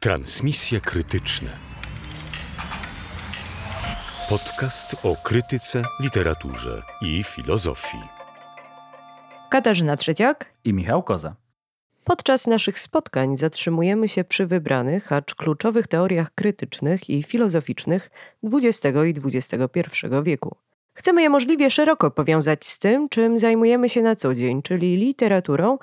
Transmisje krytyczne. Podcast o krytyce, literaturze i filozofii. Katarzyna Trzeciak i Michał Koza. Podczas naszych spotkań zatrzymujemy się przy wybranych, acz kluczowych teoriach krytycznych i filozoficznych XX i XXI wieku. Chcemy je możliwie szeroko powiązać z tym, czym zajmujemy się na co dzień, czyli literaturą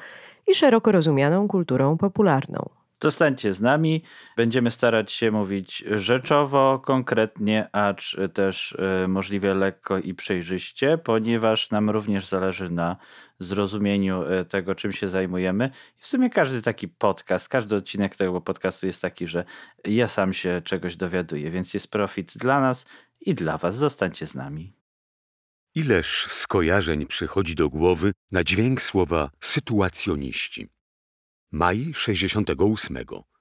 i szeroko rozumianą kulturą popularną. Zostańcie z nami. Będziemy starać się mówić rzeczowo, konkretnie, acz też e, możliwie lekko i przejrzyście, ponieważ nam również zależy na zrozumieniu e, tego, czym się zajmujemy. W sumie każdy taki podcast, każdy odcinek tego podcastu jest taki, że ja sam się czegoś dowiaduję, więc jest profit dla nas i dla Was. Zostańcie z nami. Ileż skojarzeń przychodzi do głowy na dźwięk słowa sytuacjoniści. Maj 68.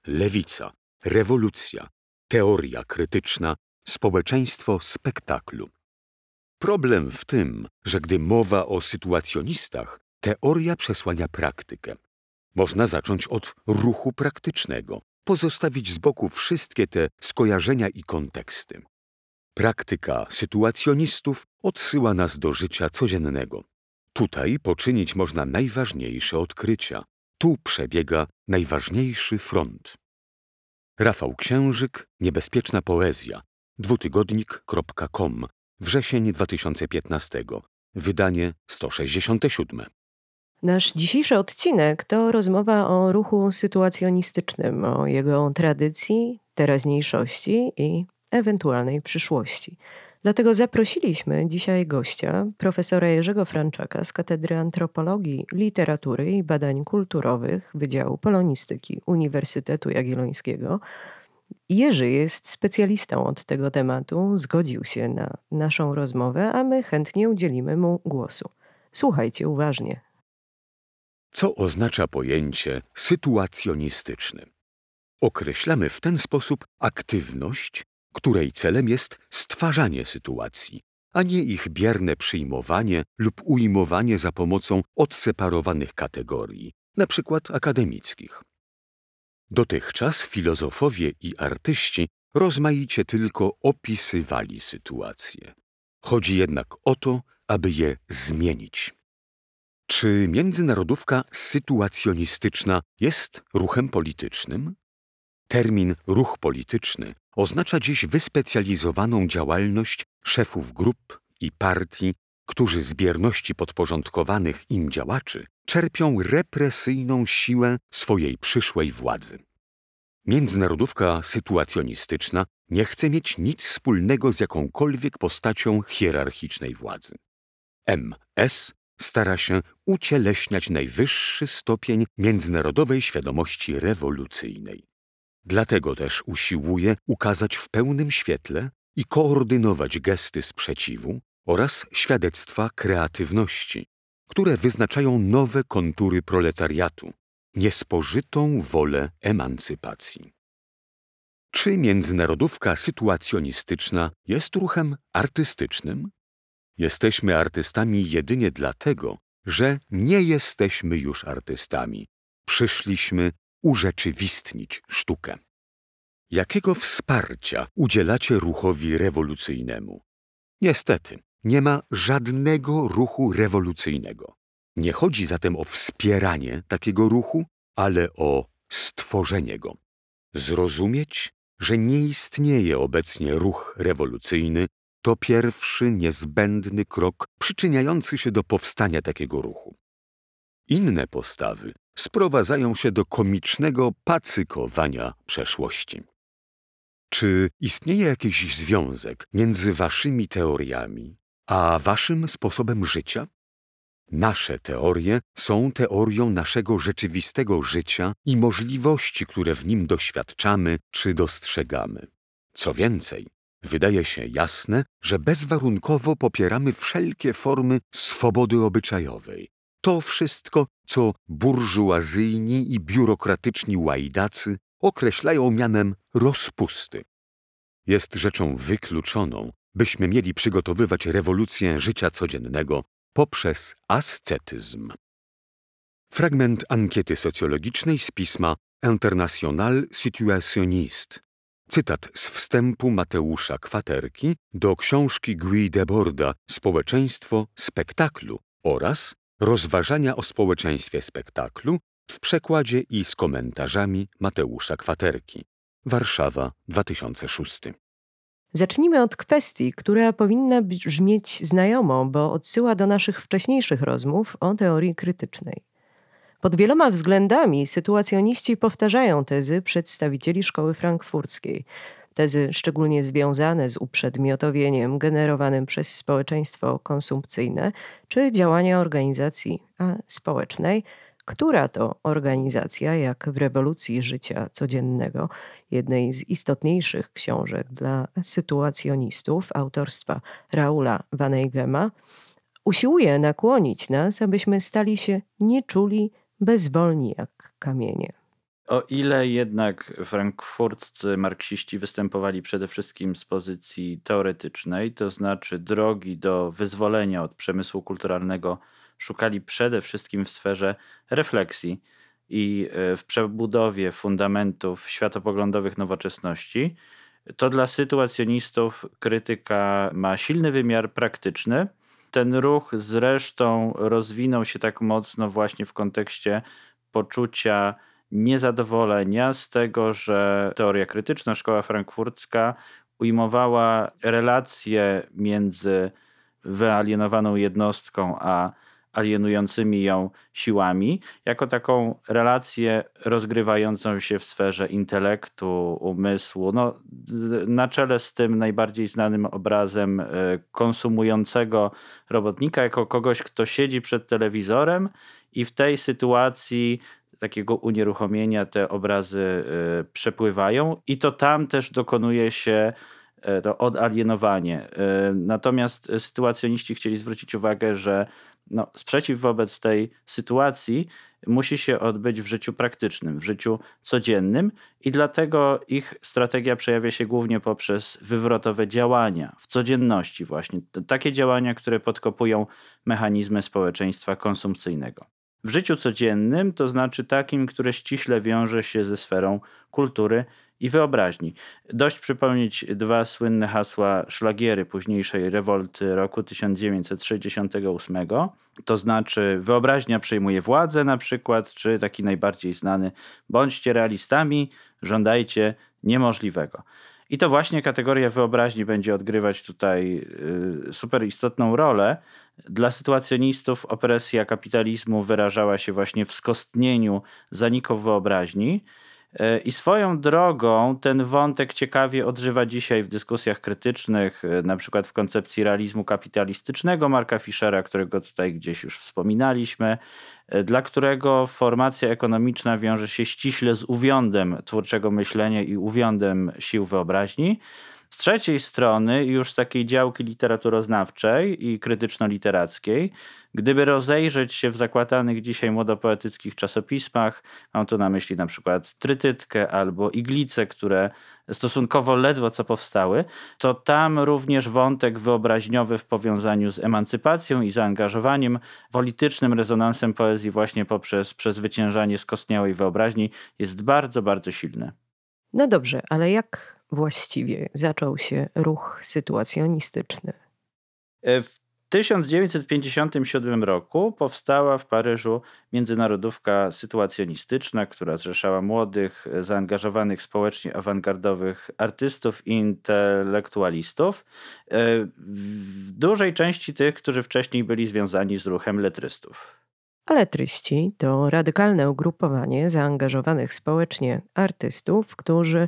Lewica. Rewolucja. Teoria krytyczna. Społeczeństwo spektaklu. Problem w tym, że gdy mowa o sytuacjonistach, teoria przesłania praktykę. Można zacząć od ruchu praktycznego, pozostawić z boku wszystkie te skojarzenia i konteksty. Praktyka sytuacjonistów odsyła nas do życia codziennego. Tutaj poczynić można najważniejsze odkrycia. Tu przebiega najważniejszy front. Rafał Księżyk, Niebezpieczna Poezja, dwutygodnik.com, wrzesień 2015, wydanie 167. Nasz dzisiejszy odcinek to rozmowa o ruchu sytuacjonistycznym, o jego tradycji, teraźniejszości i ewentualnej przyszłości. Dlatego zaprosiliśmy dzisiaj gościa, profesora Jerzego Franczaka z Katedry Antropologii, Literatury i Badań Kulturowych Wydziału Polonistyki Uniwersytetu Jagiellońskiego. Jerzy jest specjalistą od tego tematu, zgodził się na naszą rozmowę, a my chętnie udzielimy mu głosu. Słuchajcie uważnie. Co oznacza pojęcie sytuacjonistyczny? Określamy w ten sposób aktywność, której celem jest stwarzanie sytuacji, a nie ich bierne przyjmowanie lub ujmowanie za pomocą odseparowanych kategorii, np. akademickich. Dotychczas filozofowie i artyści rozmaicie tylko opisywali sytuacje. Chodzi jednak o to, aby je zmienić. Czy międzynarodówka sytuacjonistyczna jest ruchem politycznym? Termin ruch polityczny oznacza dziś wyspecjalizowaną działalność szefów grup i partii, którzy z bierności podporządkowanych im działaczy czerpią represyjną siłę swojej przyszłej władzy. Międzynarodówka sytuacjonistyczna nie chce mieć nic wspólnego z jakąkolwiek postacią hierarchicznej władzy. MS stara się ucieleśniać najwyższy stopień międzynarodowej świadomości rewolucyjnej. Dlatego też usiłuje ukazać w pełnym świetle i koordynować gesty sprzeciwu oraz świadectwa kreatywności, które wyznaczają nowe kontury proletariatu, niespożytą wolę emancypacji. Czy międzynarodówka sytuacjonistyczna jest ruchem artystycznym? Jesteśmy artystami jedynie dlatego, że nie jesteśmy już artystami. Przyszliśmy urzeczywistnić sztukę. Jakiego wsparcia udzielacie ruchowi rewolucyjnemu? Niestety, nie ma żadnego ruchu rewolucyjnego. Nie chodzi zatem o wspieranie takiego ruchu, ale o stworzenie go. Zrozumieć, że nie istnieje obecnie ruch rewolucyjny, to pierwszy niezbędny krok przyczyniający się do powstania takiego ruchu. Inne postawy sprowadzają się do komicznego pacykowania przeszłości. Czy istnieje jakiś związek między waszymi teoriami a waszym sposobem życia? Nasze teorie są teorią naszego rzeczywistego życia i możliwości, które w nim doświadczamy czy dostrzegamy. Co więcej, wydaje się jasne, że bezwarunkowo popieramy wszelkie formy swobody obyczajowej, to wszystko, co burżuazyjni i biurokratyczni łajdacy określają mianem rozpusty. Jest rzeczą wykluczoną, byśmy mieli przygotowywać rewolucję życia codziennego poprzez ascetyzm. Fragment ankiety socjologicznej z pisma International Situationniste. Cytat z wstępu Mateusza Kwaterki do książki Guy Deborda Społeczeństwo spektaklu oraz Rozważania o społeczeństwie spektaklu w przekładzie i z komentarzami Mateusza Kwaterki. Warszawa 2006. Zacznijmy od kwestii, która powinna brzmieć znajomo, bo odsyła do naszych wcześniejszych rozmów o teorii krytycznej. Pod wieloma względami sytuacjoniści powtarzają tezy przedstawicieli szkoły frankfurckiej. Tezy szczególnie związane z uprzedmiotowieniem generowanym przez społeczeństwo konsumpcyjne czy działania organizacji społecznej, która to organizacja, jak w rewolucji życia codziennego, jednej z istotniejszych książek dla sytuacjonistów autorstwa Raula Vaneigema, usiłuje nakłonić nas, abyśmy stali się nieczuli, bezwolni jak kamienie. O ile jednak frankfurtcy marksiści występowali przede wszystkim z pozycji teoretycznej, to znaczy drogi do wyzwolenia od przemysłu kulturalnego szukali przede wszystkim w sferze refleksji i e, w przebudowie fundamentów światopoglądowych nowoczesności, to dla sytuacjonistów krytyka ma silny wymiar praktyczny. Ten ruch zresztą rozwinął się tak mocno właśnie w kontekście poczucia niezadowolenia z tego, że teoria krytyczna, szkoła frankfurcka ujmowała relacje między wyalienowaną jednostką a alienującymi ją siłami, jako taką relację rozgrywającą się w sferze intelektu, umysłu. No, na czele z tym najbardziej znanym obrazem e, konsumującego robotnika, jako kogoś, kto siedzi przed telewizorem i w tej sytuacji takiego unieruchomienia te obrazy e, przepływają i to tam też dokonuje się e, to odalienowanie. Natomiast sytuacjoniści chcieli zwrócić uwagę, że no, sprzeciw wobec tej sytuacji musi się odbyć w życiu praktycznym, w życiu codziennym i dlatego ich strategia przejawia się głównie poprzez wywrotowe działania w codzienności właśnie. Takie działania, które podkopują mechanizmy społeczeństwa konsumpcyjnego. W życiu codziennym, to znaczy takim, które ściśle wiąże się ze sferą kultury i wyobraźni. Dość przypomnieć dwa słynne hasła szlagiery późniejszej rewolty roku 1968, to znaczy wyobraźnia przejmuje władzę na przykład, czy taki najbardziej znany bądźcie realistami, żądajcie niemożliwego. I to właśnie kategoria wyobraźni będzie odgrywać tutaj y, super istotną rolę. Dla sytuacjonistów opresja kapitalizmu wyrażała się właśnie w skostnieniu zaników wyobraźni. E, I swoją drogą ten wątek ciekawie odżywa dzisiaj w dyskusjach krytycznych, e, na przykład w koncepcji realizmu kapitalistycznego Marka Fischera, którego tutaj gdzieś już wspominaliśmy, e, dla którego formacja ekonomiczna wiąże się ściśle z uwiądem twórczego myślenia i uwiądem sił wyobraźni. Z trzeciej strony, już z takiej działki literaturoznawczej i krytyczno-literackiej, gdyby rozejrzeć się w zakładanych dzisiaj młodopoetyckich czasopismach, mam tu na myśli na przykład Trytytkę albo Iglice, które stosunkowo ledwo co powstały, to tam również wątek wyobraźniowy w powiązaniu z emancypacją i zaangażowaniem, politycznym rezonansem poezji właśnie poprzez przezwyciężanie skostniałej wyobraźni jest bardzo, bardzo silny. No dobrze, ale jak właściwie zaczął się ruch sytuacjonistyczny? E, w 1957 roku powstała w Paryżu międzynarodówka sytuacjonistyczna, która zrzeszała młodych, zaangażowanych społecznie awangardowych artystów i intelektualistów, e, w dużej części tych, którzy wcześniej byli związani z ruchem letrystów. Letryści to radykalne ugrupowanie zaangażowanych społecznie artystów, którzy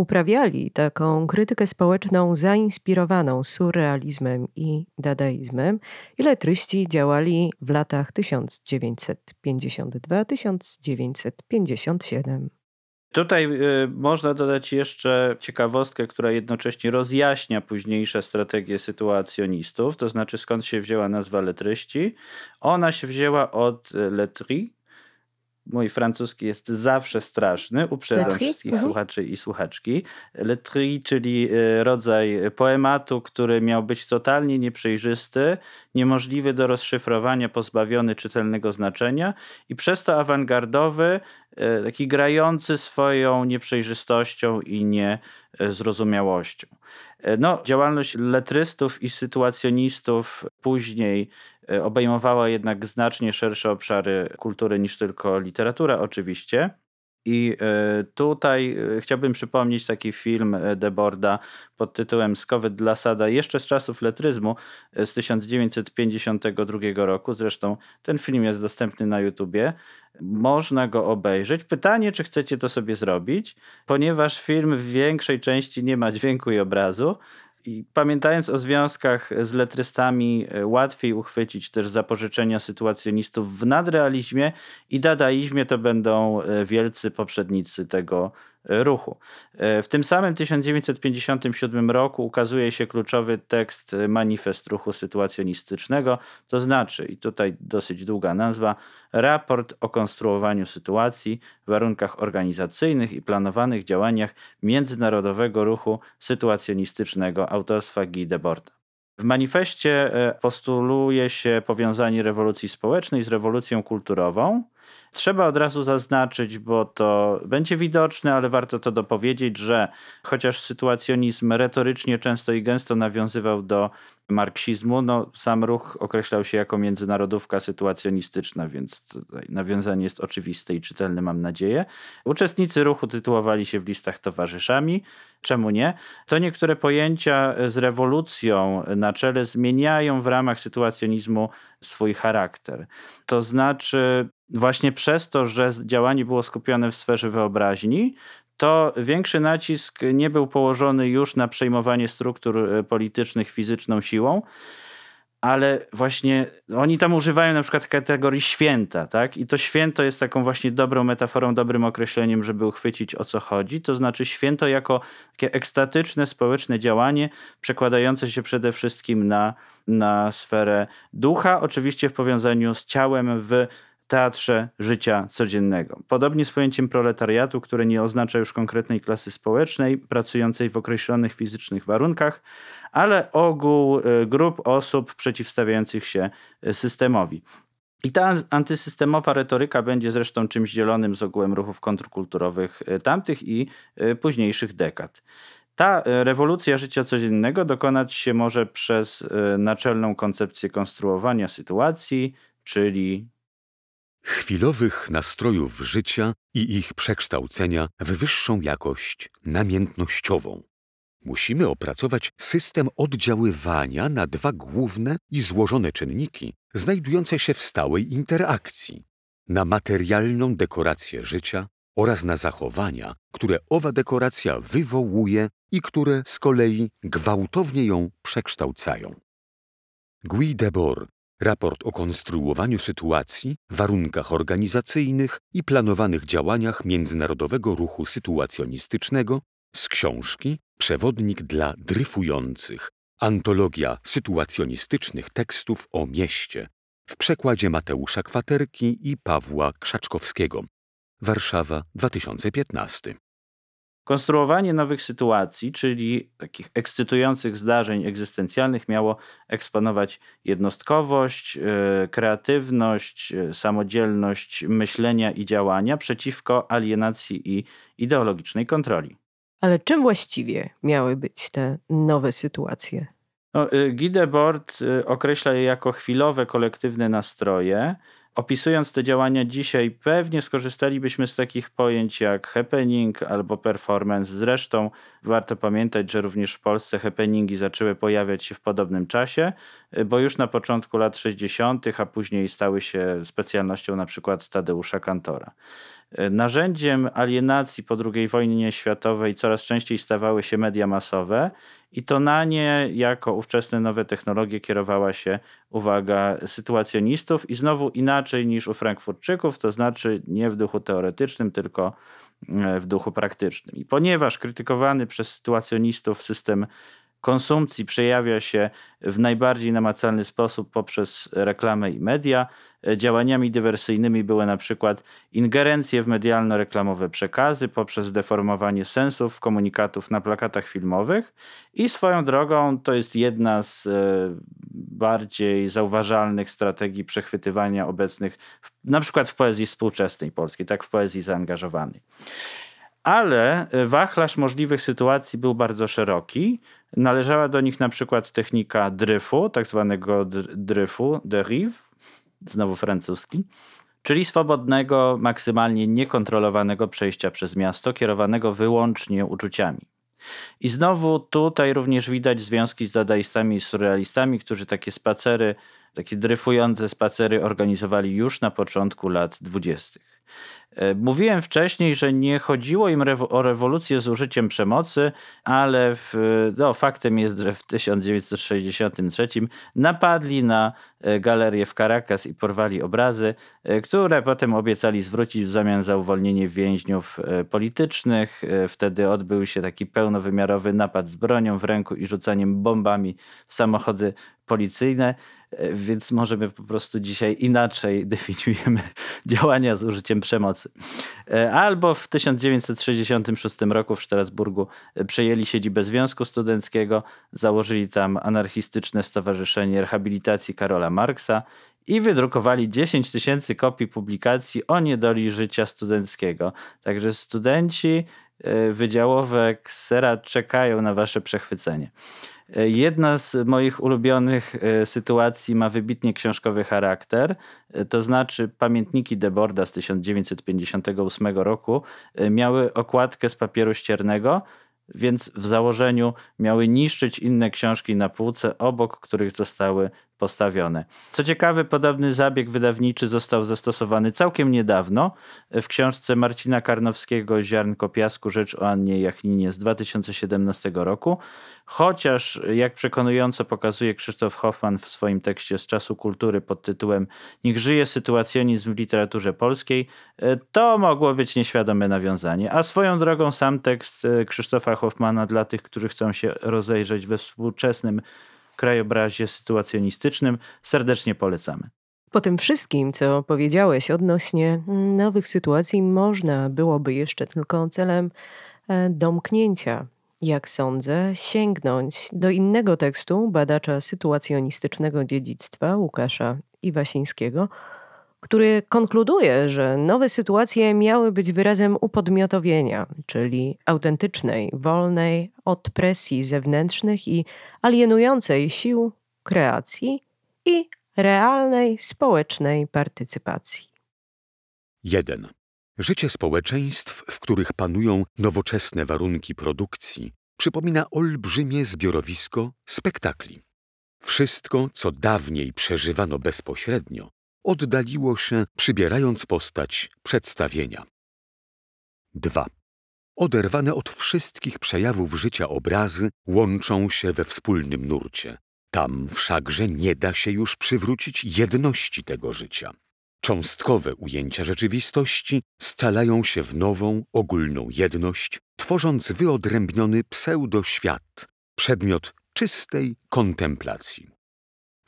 uprawiali taką krytykę społeczną zainspirowaną surrealizmem i dadaizmem i letryści działali w latach 1952-1957. Tutaj y, można dodać jeszcze ciekawostkę, która jednocześnie rozjaśnia późniejsze strategie sytuacjonistów, to znaczy skąd się wzięła nazwa letryści. Ona się wzięła od letri, mój francuski jest zawsze straszny. Uprzedzam wszystkich Mhm. słuchaczy i słuchaczki. Letri, czyli e, rodzaj poematu, który miał być totalnie nieprzejrzysty, niemożliwy do rozszyfrowania, pozbawiony czytelnego znaczenia i przez to awangardowy, e, taki grający swoją nieprzejrzystością i niezrozumiałością. E, No, działalność letrystów i sytuacjonistów później obejmowała jednak znacznie szersze obszary kultury niż tylko literatura, oczywiście. I e, tutaj e, chciałbym przypomnieć taki film Deborda pod tytułem Skowyt dla Sada, jeszcze z czasów letryzmu z 1952 roku. Zresztą ten film jest dostępny na YouTubie. Można go obejrzeć. Pytanie, czy chcecie to sobie zrobić, ponieważ film w większej części nie ma dźwięku i obrazu. I pamiętając o związkach z letrystami, e, łatwiej uchwycić też zapożyczenia sytuacjonistów w nadrealizmie i dadaizmie to będą e, wielcy poprzednicy tego ruchu. E, W tym samym 1957 roku ukazuje się kluczowy tekst e, manifest ruchu sytuacjonistycznego, to znaczy, i tutaj dosyć długa nazwa, raport o konstruowaniu sytuacji, warunkach organizacyjnych i planowanych działaniach międzynarodowego ruchu sytuacjonistycznego autorstwa Guy Debord. W manifestie e, postuluje się powiązanie rewolucji społecznej z rewolucją kulturową. Trzeba od razu zaznaczyć, bo to będzie widoczne, ale warto to dopowiedzieć, że chociaż sytuacjonizm retorycznie często i gęsto nawiązywał do marksizmu, no sam ruch określał się jako międzynarodówka sytuacjonistyczna, więc nawiązanie jest oczywiste i czytelne, mam nadzieję. Uczestnicy ruchu tytułowali się w listach towarzyszami. Czemu nie? To niektóre pojęcia z rewolucją na czele zmieniają w ramach sytuacjonizmu swój charakter. To znaczy, właśnie przez to, że działanie było skupione w sferze wyobraźni, to większy nacisk nie był położony już na przejmowanie struktur e, politycznych fizyczną siłą, ale właśnie oni tam używają na przykład kategorii święta, tak? I to święto jest taką właśnie dobrą metaforą, dobrym określeniem, żeby uchwycić o co chodzi. To znaczy święto jako takie ekstatyczne, społeczne działanie, przekładające się przede wszystkim na, na sferę ducha, oczywiście w powiązaniu z ciałem w teatrze życia codziennego. Podobnie z pojęciem proletariatu, które nie oznacza już konkretnej klasy społecznej, pracującej w określonych fizycznych warunkach, ale ogół y, grup osób przeciwstawiających się y, systemowi. I ta antysystemowa retoryka będzie zresztą czymś dzielonym z ogółem ruchów kontrkulturowych y, tamtych i późniejszych dekad. Ta rewolucja życia codziennego dokonać się może przez naczelną koncepcję konstruowania sytuacji, czyli chwilowych nastrojów życia i ich przekształcenia w wyższą jakość namiętnościową. Musimy opracować system oddziaływania na dwa główne i złożone czynniki, znajdujące się w stałej interakcji na materialną dekorację życia oraz na zachowania, które owa dekoracja wywołuje i które z kolei gwałtownie ją przekształcają. Guy Debord Raport o konstruowaniu sytuacji, warunkach organizacyjnych i planowanych działaniach międzynarodowego ruchu sytuacjonistycznego z książki Przewodnik dla dryfujących. Antologia sytuacjonistycznych tekstów o mieście w przekładzie Mateusza Kwaterki i Pawła Krzaczkowskiego. Warszawa 2015. Konstruowanie nowych sytuacji, czyli takich ekscytujących zdarzeń egzystencjalnych, miało eksponować jednostkowość, yy, kreatywność, yy, samodzielność myślenia i działania przeciwko alienacji i ideologicznej kontroli. Ale czym właściwie miały być te nowe sytuacje? No, yy, Guy Debord określa je jako chwilowe, kolektywne nastroje. Opisując te działania dzisiaj, pewnie skorzystalibyśmy z takich pojęć jak happening albo performance. Zresztą warto pamiętać, że również w Polsce happeningi zaczęły pojawiać się w podobnym czasie, bo już na początku lat 60., a później stały się specjalnością na przykład Tadeusza Kantora. Narzędziem alienacji po II wojnie światowej coraz częściej stawały się media masowe i to na nie jako ówczesne nowe technologie kierowała się uwaga sytuacjonistów i znowu inaczej niż u Frankfurtczyków, to znaczy nie w duchu teoretycznym, tylko w duchu praktycznym. I ponieważ krytykowany przez sytuacjonistów system konsumpcji przejawia się w najbardziej namacalny sposób poprzez reklamę i media, e, działaniami dywersyjnymi były na przykład ingerencje w medialno-reklamowe przekazy poprzez deformowanie sensów komunikatów na plakatach filmowych i swoją drogą to jest jedna z e, bardziej zauważalnych strategii przechwytywania obecnych na przykład w poezji współczesnej polskiej, tak w poezji zaangażowanej. Ale e, wachlarz możliwych sytuacji był bardzo szeroki. Należała do nich na przykład technika dryfu, tak zwanego dryfu, derive, znowu francuski, czyli swobodnego, maksymalnie niekontrolowanego przejścia przez miasto, kierowanego wyłącznie uczuciami. I znowu tutaj również widać związki z dadaistami i surrealistami, którzy takie spacery, takie dryfujące spacery organizowali już na początku lat dwudziestych. E, mówiłem wcześniej, że nie chodziło im o rewolucję z użyciem przemocy, ale w, no, faktem jest, że w 1963 napadli na e, galerię w Caracas i porwali obrazy, e, które potem obiecali zwrócić w zamian za uwolnienie więźniów politycznych. Wtedy odbył się taki pełnowymiarowy napad z bronią w ręku i rzucaniem bombami w samochody policyjne. Więc może my po prostu dzisiaj inaczej definiujemy działania z użyciem przemocy. E, albo w 1966 roku w Strasburgu e, przejęli siedzibę Związku Studenckiego, założyli tam anarchistyczne Stowarzyszenie Rehabilitacji Karola Marksa i wydrukowali 10 tysięcy kopii publikacji o niedoli życia studenckiego. Także studenci wydziałówek Sera czekają na wasze przechwycenie. E, jedna z moich ulubionych e, sytuacji ma wybitnie książkowy charakter, e, to znaczy pamiętniki Deborda z 1958 roku miały okładkę z papieru ściernego, więc w założeniu miały niszczyć inne książki na półce, obok których zostały postawione. Co ciekawe, podobny zabieg wydawniczy został zastosowany całkiem niedawno w książce Marcina Karnowskiego Ziarnko Piasku, Rzecz o Annie Jachninie z 2017 roku. Chociaż, jak przekonująco pokazuje Krzysztof Hoffman w swoim tekście z czasu kultury pod tytułem Niech żyje sytuacjonizm w literaturze polskiej, to mogło być nieświadome nawiązanie. A swoją drogą sam tekst Krzysztofa Hoffmana dla tych, którzy chcą się rozejrzeć we współczesnym krajobrazie sytuacjonistycznym. Serdecznie polecamy. Po tym wszystkim, co powiedziałeś odnośnie nowych sytuacji, można byłoby jeszcze tylko celem e, domknięcia, jak sądzę, sięgnąć do innego tekstu badacza sytuacjonistycznego dziedzictwa Łukasza Iwasińskiego, który konkluduje, że nowe sytuacje miały być wyrazem upodmiotowienia, czyli autentycznej, wolnej od presji zewnętrznych i alienującej sił kreacji i realnej społecznej partycypacji. 1. Życie społeczeństw, w których panują nowoczesne warunki produkcji, przypomina olbrzymie zbiorowisko spektakli. Wszystko, co dawniej przeżywano bezpośrednio, oddaliło się, przybierając postać przedstawienia. 2. Oderwane od wszystkich przejawów życia obrazy łączą się we wspólnym nurcie. Tam wszakże nie da się już przywrócić jedności tego życia. Cząstkowe ujęcia rzeczywistości scalają się w nową, ogólną jedność, tworząc wyodrębniony pseudoświat, przedmiot czystej kontemplacji.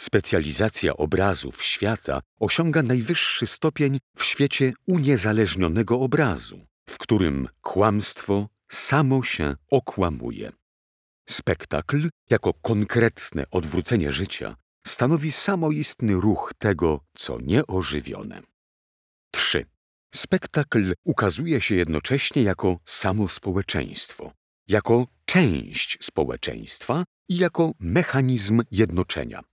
Specjalizacja obrazów świata osiąga najwyższy stopień w świecie uniezależnionego obrazu, w którym kłamstwo samo się okłamuje. Spektakl, jako konkretne odwrócenie życia, stanowi samoistny ruch tego, co nieożywione. 3. Spektakl ukazuje się jednocześnie jako samo społeczeństwo, jako część społeczeństwa i jako mechanizm jednoczenia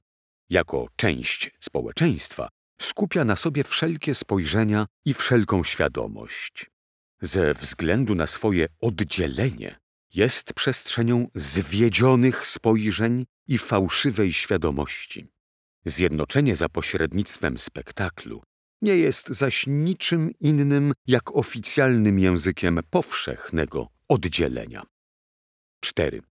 jako część społeczeństwa, skupia na sobie wszelkie spojrzenia i wszelką świadomość. Ze względu na swoje oddzielenie jest przestrzenią zwiedzionych spojrzeń i fałszywej świadomości. Zjednoczenie za pośrednictwem spektaklu nie jest zaś niczym innym jak oficjalnym językiem powszechnego oddzielenia. 4.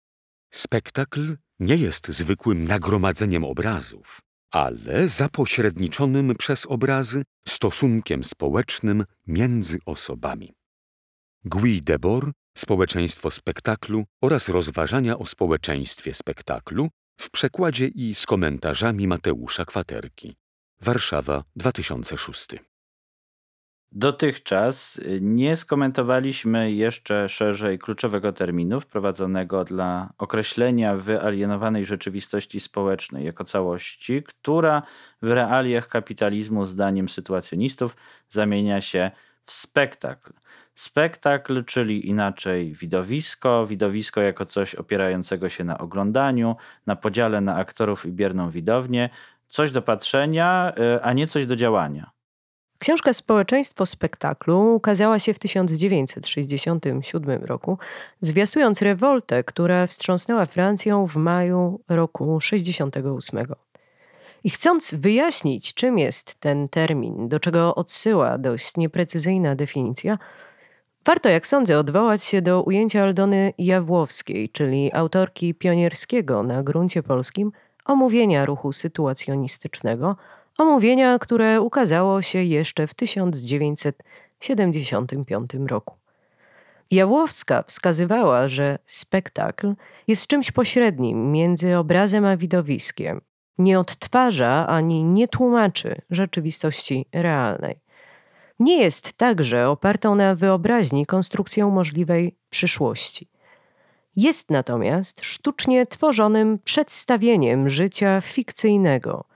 Spektakl nie jest zwykłym nagromadzeniem obrazów, ale zapośredniczonym przez obrazy stosunkiem społecznym między osobami. Guy Debord, Społeczeństwo spektaklu oraz rozważania o społeczeństwie spektaklu w przekładzie i z komentarzami Mateusza Kwaterki. Warszawa 2006. Dotychczas y, nie skomentowaliśmy jeszcze szerzej kluczowego terminu wprowadzonego dla określenia wyalienowanej rzeczywistości społecznej jako całości, która w realiach kapitalizmu, zdaniem sytuacjonistów, zamienia się w spektakl. Spektakl, czyli inaczej widowisko, widowisko jako coś opierającego się na oglądaniu, na podziale na aktorów i bierną widownię, coś do patrzenia, y, a nie coś do działania. Książka Społeczeństwo spektaklu ukazała się w 1967 roku, zwiastując rewoltę, która wstrząsnęła Francją w maju roku 68. I chcąc wyjaśnić, czym jest ten termin, do czego odsyła dość nieprecyzyjna definicja, warto, jak sądzę, odwołać się do ujęcia Aldony Jawłowskiej, czyli autorki pionierskiego na gruncie polskim omówienia ruchu sytuacjonistycznego – omówienia, które ukazało się jeszcze w 1975 roku. Jawłowska wskazywała, że spektakl jest czymś pośrednim między obrazem a widowiskiem. Nie odtwarza ani nie tłumaczy rzeczywistości realnej. Nie jest także opartą na wyobraźni konstrukcją możliwej przyszłości. Jest natomiast sztucznie tworzonym przedstawieniem życia fikcyjnego –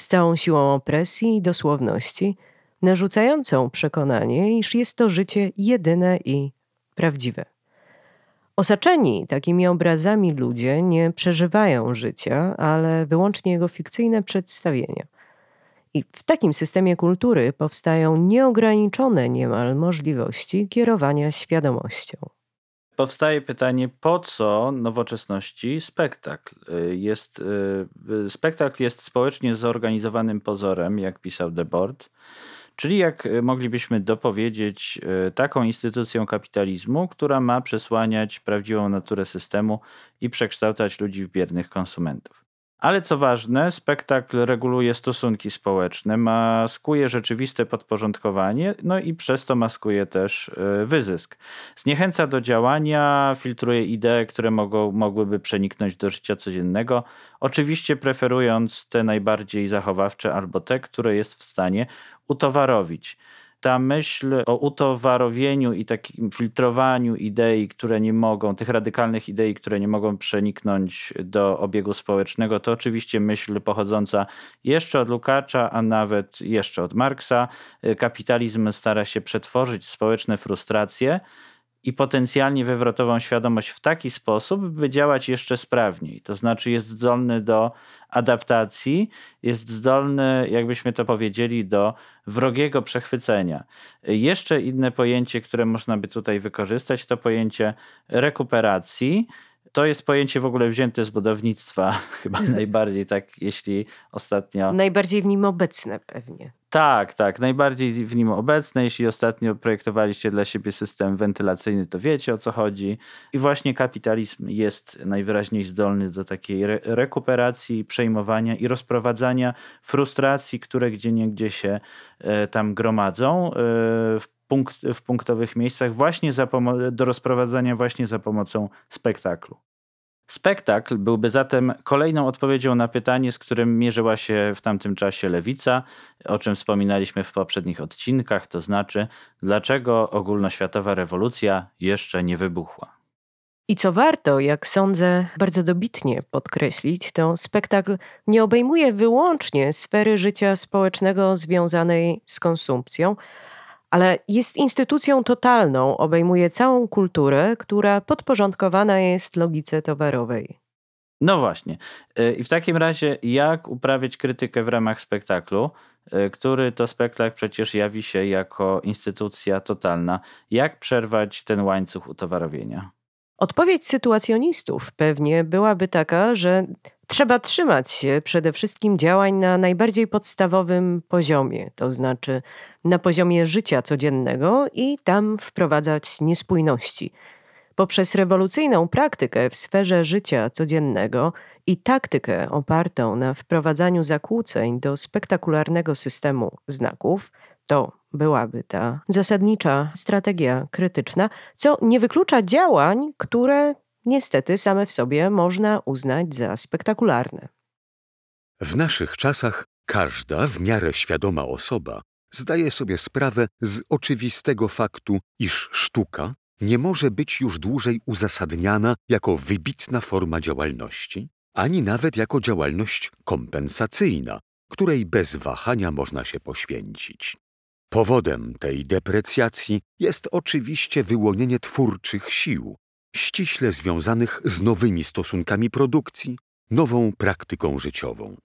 z całą siłą opresji i dosłowności, narzucającą przekonanie, iż jest to życie jedyne i prawdziwe. Osaczeni takimi obrazami ludzie nie przeżywają życia, ale wyłącznie jego fikcyjne przedstawienia. I w takim systemie kultury powstają nieograniczone niemal możliwości kierowania świadomością. Powstaje pytanie, po co nowoczesności spektakl? Y, jest, y, y, spektakl jest społecznie zorganizowanym pozorem, jak pisał Debord, czyli jak moglibyśmy dopowiedzieć, taką instytucją kapitalizmu, która ma przesłaniać prawdziwą naturę systemu i przekształcać ludzi w biernych konsumentów. Ale co ważne, spektakl reguluje stosunki społeczne, maskuje rzeczywiste podporządkowanie, no i przez to maskuje też e, wyzysk. Zniechęca do działania, filtruje idee, które mogą, mogłyby przeniknąć do życia codziennego, oczywiście preferując te najbardziej zachowawcze albo te, które jest w stanie utowarowić ta myśl o utowarowieniu i takim filtrowaniu idei, które nie mogą, tych radykalnych idei, które nie mogą przeniknąć do obiegu społecznego, to oczywiście myśl pochodząca jeszcze od Lukacza, a nawet jeszcze od Marksa. Kapitalizm stara się przetworzyć społeczne frustracje i potencjalnie wywrotową świadomość w taki sposób, by działać jeszcze sprawniej. To znaczy jest zdolny do adaptacji, jest zdolny, jakbyśmy to powiedzieli, do wrogiego przechwycenia. Jeszcze inne pojęcie, które można by tutaj wykorzystać, to pojęcie rekuperacji. To jest pojęcie w ogóle wzięte z budownictwa, chyba najbardziej tak, jeśli ostatnio. Najbardziej w nim obecne pewnie. Tak, tak, najbardziej w nim obecne. Jeśli ostatnio projektowaliście dla siebie system wentylacyjny, to wiecie o co chodzi. I właśnie kapitalizm jest najwyraźniej zdolny do takiej re rekuperacji, przejmowania i rozprowadzania frustracji, które gdzie niegdzie się e, tam gromadzą. E, punkt, w punktowych miejscach właśnie do rozprowadzania właśnie za pomocą spektaklu. Spektakl byłby zatem kolejną odpowiedzią na pytanie, z którym mierzyła się w tamtym czasie lewica, o czym wspominaliśmy w poprzednich odcinkach, to znaczy, dlaczego ogólnoświatowa rewolucja jeszcze nie wybuchła. I co warto, jak sądzę, bardzo dobitnie podkreślić, to spektakl nie obejmuje wyłącznie sfery życia społecznego związanej z konsumpcją, ale jest instytucją totalną, obejmuje całą kulturę, która podporządkowana jest logice towarowej. No właśnie. Y, I w takim razie, jak uprawiać krytykę w ramach spektaklu, y, który to spektakl przecież jawi się jako instytucja totalna? Jak przerwać ten łańcuch utowarowienia? Odpowiedź sytuacjonistów pewnie byłaby taka, że trzeba trzymać się przede wszystkim działań na najbardziej podstawowym poziomie, to znaczy na poziomie życia codziennego i tam wprowadzać niespójności. Poprzez rewolucyjną praktykę w sferze życia codziennego i taktykę opartą na wprowadzaniu zakłóceń do spektakularnego systemu znaków, to byłaby ta zasadnicza strategia krytyczna, co nie wyklucza działań, które niestety same w sobie można uznać za spektakularne. W naszych czasach Każda w miarę świadoma osoba zdaje sobie sprawę z oczywistego faktu, iż sztuka nie może być już dłużej uzasadniana jako wybitna forma działalności, ani nawet jako działalność kompensacyjna, której bez wahania można się poświęcić. Powodem tej deprecjacji jest oczywiście wyłonienie twórczych sił, ściśle związanych z nowymi stosunkami produkcji, nową praktyką życiową.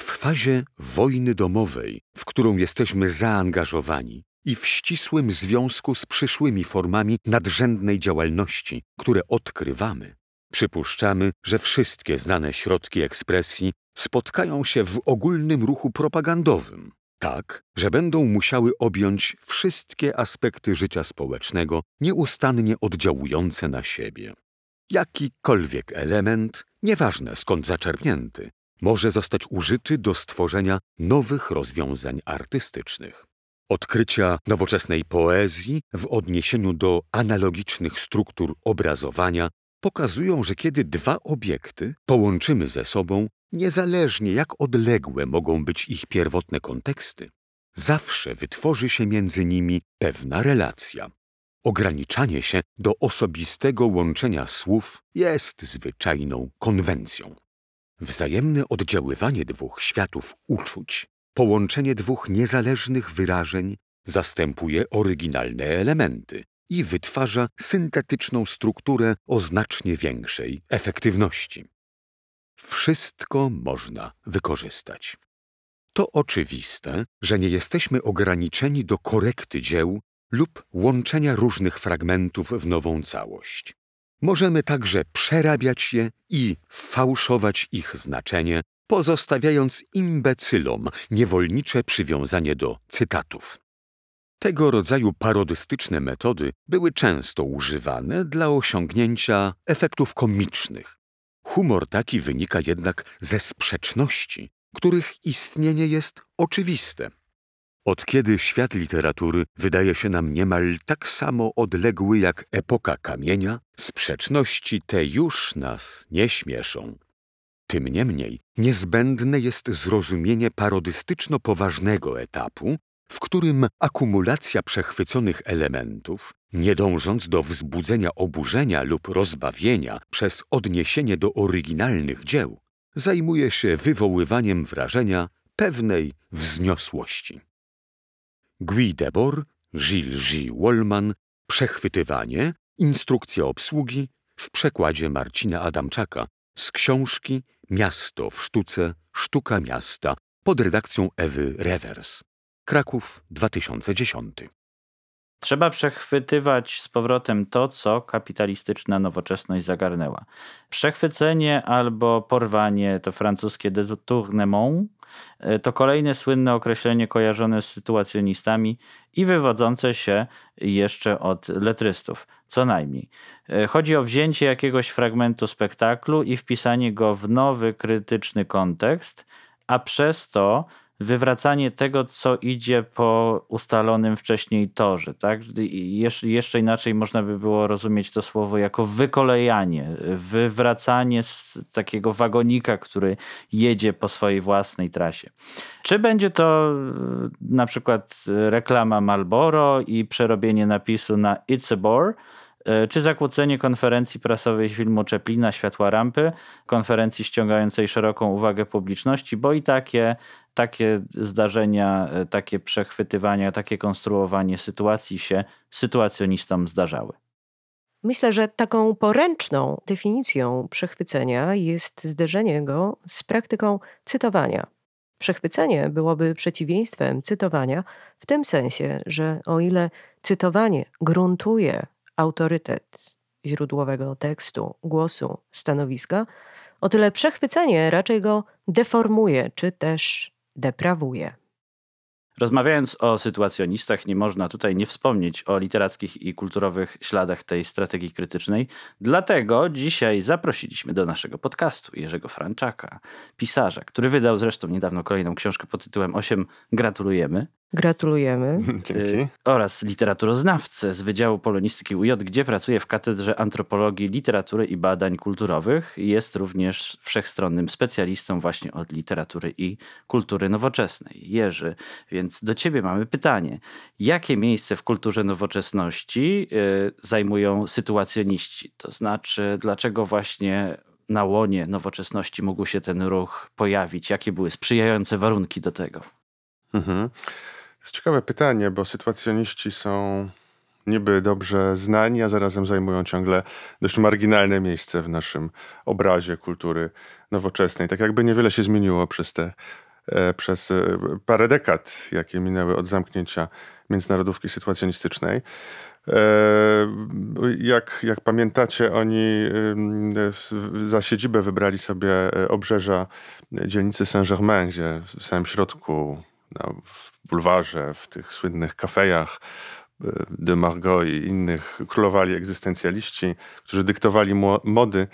W fazie wojny domowej, w którą jesteśmy zaangażowani i w ścisłym związku z przyszłymi formami nadrzędnej działalności, które odkrywamy, przypuszczamy, że wszystkie znane środki ekspresji spotkają się w ogólnym ruchu propagandowym, tak, że będą musiały objąć wszystkie aspekty życia społecznego nieustannie oddziałujące na siebie. Jakikolwiek element, nieważne skąd zaczerpnięty, może zostać użyty do stworzenia nowych rozwiązań artystycznych. Odkrycia nowoczesnej poezji w odniesieniu do analogicznych struktur obrazowania pokazują, że kiedy dwa obiekty połączymy ze sobą, niezależnie jak odległe mogą być ich pierwotne konteksty, zawsze wytworzy się między nimi pewna relacja. Ograniczanie się do osobistego łączenia słów jest zwyczajną konwencją. Wzajemne oddziaływanie dwóch światów uczuć, połączenie dwóch niezależnych wyrażeń zastępuje oryginalne elementy i wytwarza syntetyczną strukturę o znacznie większej efektywności. Wszystko można wykorzystać. To oczywiste, że nie jesteśmy ograniczeni do korekty dzieł lub łączenia różnych fragmentów w nową całość. Możemy także przerabiać je i fałszować ich znaczenie, pozostawiając imbecylom niewolnicze przywiązanie do cytatów. Tego rodzaju parodystyczne metody były często używane dla osiągnięcia efektów komicznych. Humor taki wynika jednak ze sprzeczności, których istnienie jest oczywiste. Od kiedy świat literatury wydaje się nam niemal tak samo odległy jak epoka kamienia, sprzeczności te już nas nie śmieszą. Tym niemniej niezbędne jest zrozumienie parodystyczno-poważnego etapu, w którym akumulacja przechwyconych elementów, nie dążąc do wzbudzenia oburzenia lub rozbawienia przez odniesienie do oryginalnych dzieł, zajmuje się wywoływaniem wrażenia pewnej wzniosłości. Guy Debord, Gilles G. Wallman, Przechwytywanie, instrukcja obsługi w przekładzie Marcina Adamczaka z książki Miasto w sztuce, sztuka miasta pod redakcją Ewy Rewers. Kraków 2010. Trzeba przechwytywać z powrotem to, co kapitalistyczna nowoczesność zagarnęła. Przechwycenie albo porwanie to francuskie détournement, e, to kolejne słynne określenie kojarzone z sytuacjonistami i wywodzące się jeszcze od letrystów, co najmniej. E, chodzi o wzięcie jakiegoś fragmentu spektaklu i wpisanie go w nowy, krytyczny kontekst, a przez to wywracanie tego, co idzie po ustalonym wcześniej torze. Tak? jeszcze inaczej można by było rozumieć to słowo jako wykolejanie, wywracanie z takiego wagonika, który jedzie po swojej własnej trasie. Czy będzie to na przykład reklama Marlboro i przerobienie napisu na It's a Bore, czy zakłócenie konferencji prasowej filmu Czeplina Światła Rampy, konferencji ściągającej szeroką uwagę publiczności, bo i takie, takie zdarzenia, e, takie przechwytywania, takie konstruowanie sytuacji się sytuacjonistom zdarzały. Myślę, że taką poręczną definicją przechwycenia jest zderzenie go z praktyką cytowania. Przechwycenie byłoby przeciwieństwem cytowania w tym sensie, że o ile cytowanie gruntuje autorytet źródłowego tekstu, głosu, stanowiska, o tyle przechwycenie raczej go deformuje czy też deprawuje. Rozmawiając o sytuacjonistach, nie można tutaj nie wspomnieć o literackich i kulturowych śladach tej strategii krytycznej. Dlatego dzisiaj zaprosiliśmy do naszego podcastu Jerzego Franczaka, pisarza, który wydał zresztą niedawno kolejną książkę pod tytułem 8 Gratulujemy. Gratulujemy. Dzięki. Y, oraz literaturoznawcę z Wydziału Polonistyki UJ, gdzie pracuje w Katedrze Antropologii, Literatury i Badań Kulturowych. Jest również wszechstronnym specjalistą właśnie od literatury i kultury nowoczesnej. Jerzy, więc do ciebie mamy pytanie. Jakie miejsce w kulturze nowoczesności y, zajmują sytuacjoniści? To znaczy, dlaczego właśnie na łonie nowoczesności mógł się ten ruch pojawić? Jakie były sprzyjające warunki do tego? Mhm. Jest ciekawe pytanie, bo sytuacjoniści są niby dobrze znani, a zarazem zajmują ciągle dość marginalne miejsce w naszym obrazie kultury nowoczesnej. Tak jakby niewiele się zmieniło przez te e, przez e, parę dekad, jakie minęły od zamknięcia międzynarodówki sytuacjonistycznej. E, jak, jak pamiętacie, oni za siedzibę wybrali sobie obrzeża dzielnicy Saint-Germain, gdzie w samym środku w bulwarze, w tych słynnych kafejach e, de Margot i innych królowali egzystencjaliści, którzy dyktowali mody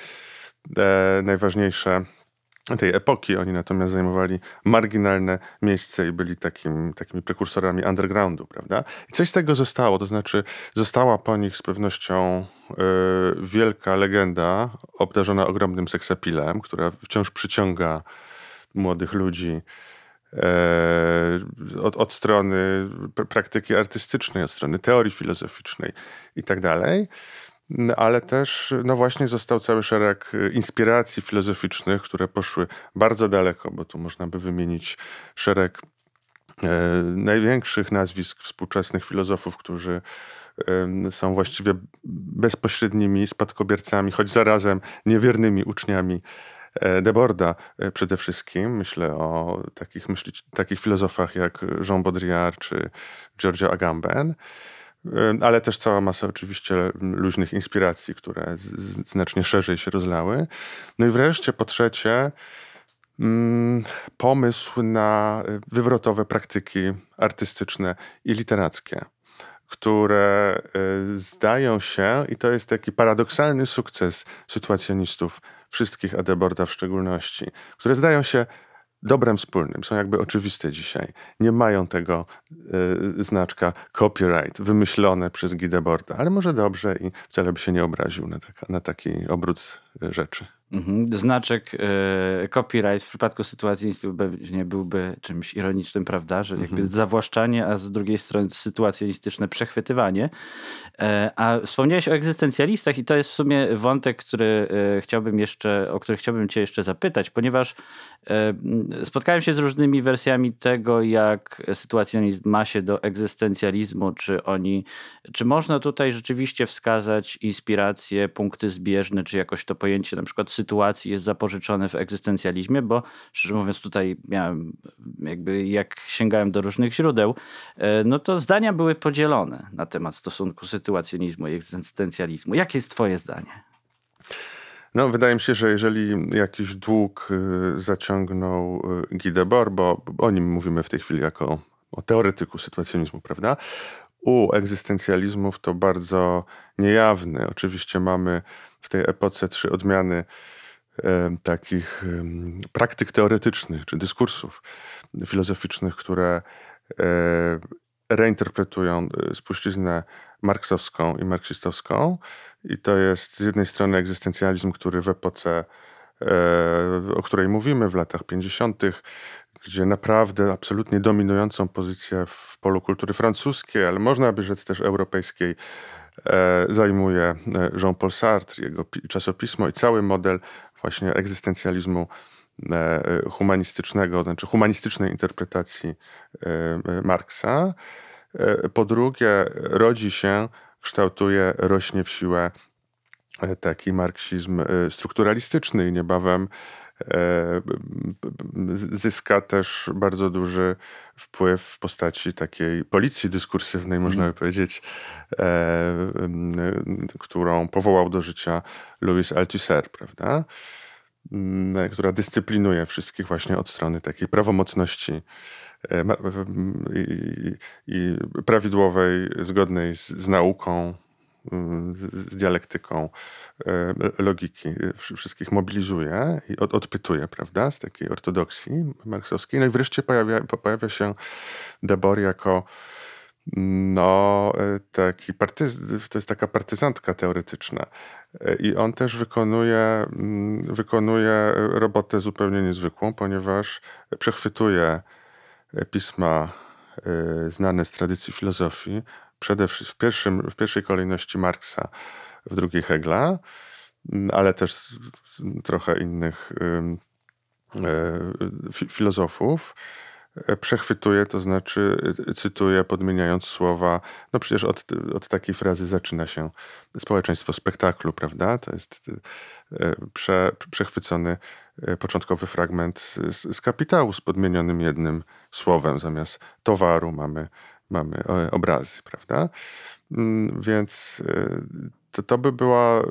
e, najważniejsze tej epoki. Oni natomiast zajmowali marginalne miejsce i byli takim, takimi prekursorami undergroundu, prawda? I coś z tego zostało, to znaczy została po nich z pewnością y, wielka legenda obdarzona ogromnym seksapilem, która wciąż przyciąga młodych ludzi od, od strony praktyki artystycznej, od strony teorii filozoficznej i tak dalej. Ale też, no właśnie, został cały szereg inspiracji filozoficznych, które poszły bardzo daleko, bo tu można by wymienić szereg e, największych nazwisk współczesnych filozofów, którzy e, są właściwie bezpośrednimi spadkobiercami, choć zarazem niewiernymi uczniami E, Deborda e, przede wszystkim. Myślę o takich, myśli, takich filozofach jak Jean Baudrillard czy Giorgio Agamben e, ale też cała masa oczywiście luźnych inspiracji, które znacznie szerzej się rozlały. No i wreszcie po trzecie mm, pomysł na wywrotowe praktyki artystyczne i literackie które zdają się, i to jest taki paradoksalny sukces sytuacjonistów wszystkich Adeborda w szczególności, które zdają się dobrem wspólnym, są jakby oczywiste dzisiaj. Nie mają tego y, znaczka copyright wymyślone przez Gideborda, ale może dobrze i wcale by się nie obraził na, taka, na taki obrót rzeczy. Mhm. Znaczek e, copyright w przypadku sytuacji nie byłby czymś ironicznym, prawda? Że jakby mhm. zawłaszczanie, a z drugiej strony sytuacjonistyczne przechwytywanie. E, a wspomniałeś o egzystencjalistach i to jest w sumie wątek, który e, chciałbym jeszcze, o który chciałbym cię jeszcze zapytać, ponieważ spotkałem się z różnymi wersjami tego, jak sytuacjonizm ma się do egzystencjalizmu, czy oni, czy można tutaj rzeczywiście wskazać inspiracje, punkty zbieżne, czy jakoś to pojęcie na przykład sytuacji jest zapożyczone w egzystencjalizmie, bo szczerze mówiąc tutaj miałem jakby jak sięgałem do różnych źródeł, no to zdania były podzielone na temat stosunku sytuacjonizmu i egzystencjalizmu. Jakie jest Twoje zdanie? No, wydaje mi się, że jeżeli jakiś dług y, zaciągnął y, Guy Debord, bo o nim mówimy w tej chwili jako o teoretyku sytuacjonizmu, prawda? U egzystencjalizmów to bardzo niejawny. Oczywiście mamy w tej epoce trzy odmiany e, takich e, praktyk teoretycznych czy dyskursów filozoficznych, które e, reinterpretują spuściznę marksowską i marksistowską. I to jest z jednej strony egzystencjalizm, który w epoce, e, o której mówimy w latach 50., gdzie naprawdę absolutnie dominującą pozycję w polu kultury francuskiej, ale można by rzec też europejskiej, e, zajmuje e, Jean-Paul Sartre, jego czasopismo i cały model właśnie egzystencjalizmu humanistycznego, znaczy humanistycznej interpretacji Marksa. E, po drugie, rodzi się, kształtuje, rośnie w siłę e, taki marksizm e, strukturalistyczny i niebawem zyska też bardzo duży wpływ w postaci takiej policji dyskursywnej, mm. można by powiedzieć, którą powołał do życia Louis Althusser, prawda? która dyscyplinuje wszystkich właśnie od strony takiej prawomocności E, i, i prawidłowej, zgodnej z, z, nauką z, z dialektyką logiki wszystkich mobilizuje i od, odpytuje, prawda, z takiej ortodoksji marksowskiej. No i wreszcie pojawia, pojawia się Debord jako no, taki partyz, to jest taka partyzantka teoretyczna. I on też wykonuje, mm, wykonuje robotę zupełnie niezwykłą, ponieważ przechwytuje pisma znane z tradycji filozofii, przede wszystkim w, pierwszym, w pierwszej kolejności Marksa, w drugiej Hegla, mm, ale też trochę innych filozofów E, przechwytuje, to znaczy e, cytuję, podmieniając słowa. No przecież od, od takiej frazy zaczyna się społeczeństwo spektaklu, prawda? To jest prze, przechwycony początkowy fragment z, z kapitału z podmienionym jednym słowem. Zamiast towaru mamy, mamy obrazy, prawda? Mm, więc to, to by była,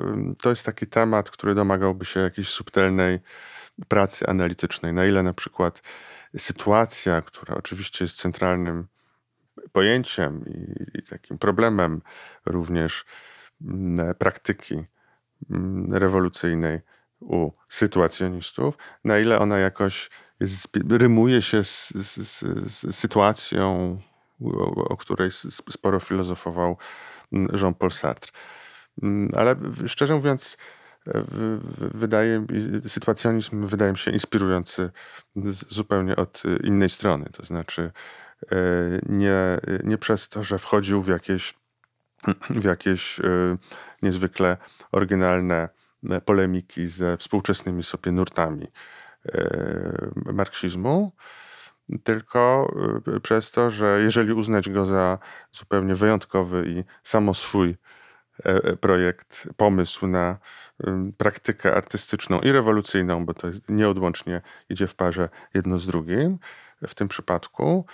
to jest taki temat, który domagałby się jakiejś subtelnej pracy analitycznej. Na ile na przykład sytuacja, która oczywiście jest centralnym pojęciem i, i takim problemem również mm, praktyki mm, rewolucyjnej u sytuacjonistów, na ile ona jakoś rymuje się z, z, z, sytuacją, o, o której sporo filozofował mm, Jean-Paul Sartre. Ale szczerze mówiąc, wydaje, sytuacjonizm wydaje mi się inspirujący zupełnie od innej strony. To znaczy e, nie, nie przez to, że wchodził w jakieś, w jakieś e, niezwykle oryginalne polemiki ze współczesnymi sobie nurtami e, marksizmu, tylko przez to, że jeżeli uznać go za zupełnie wyjątkowy i samo swój E, e, projekt, pomysł na praktykę artystyczną i rewolucyjną, bo to nieodłącznie idzie w parze jedno z drugim w tym przypadku,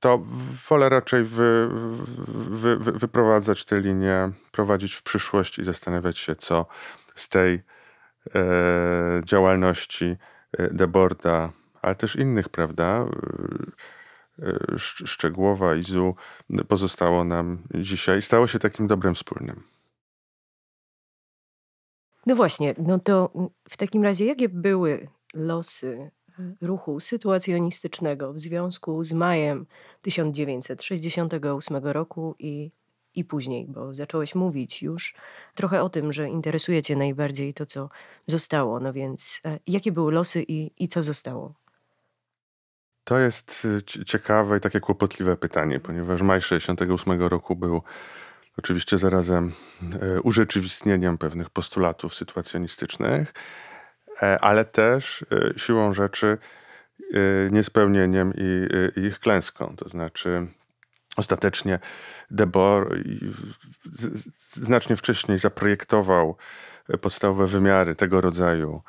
to wolę raczej wy, wy, wy, wyprowadzać tę linię, prowadzić w przyszłość i zastanawiać się, co z tej e, działalności e, Deborda, ale też innych, prawda, E, Szczegłowa i ZU pozostało nam dzisiaj. Stało się takim dobrem wspólnym. No właśnie, no to w takim razie jakie były losy e, ruchu sytuacjonistycznego w związku z majem 1968 roku i, i później, bo zacząłeś mówić już trochę o tym, że interesuje Cię najbardziej to, co zostało. No więc e, jakie były losy i, i co zostało? To jest y, ciekawe i takie kłopotliwe pytanie, ponieważ maj 68 roku był oczywiście zarazem e, urzeczywistnieniem pewnych postulatów sytuacjonistycznych, e, ale też e, siłą rzeczy niespełnieniem i, ich klęską. To znaczy ostatecznie Debord znacznie wcześniej zaprojektował podstawowe wymiary tego rodzaju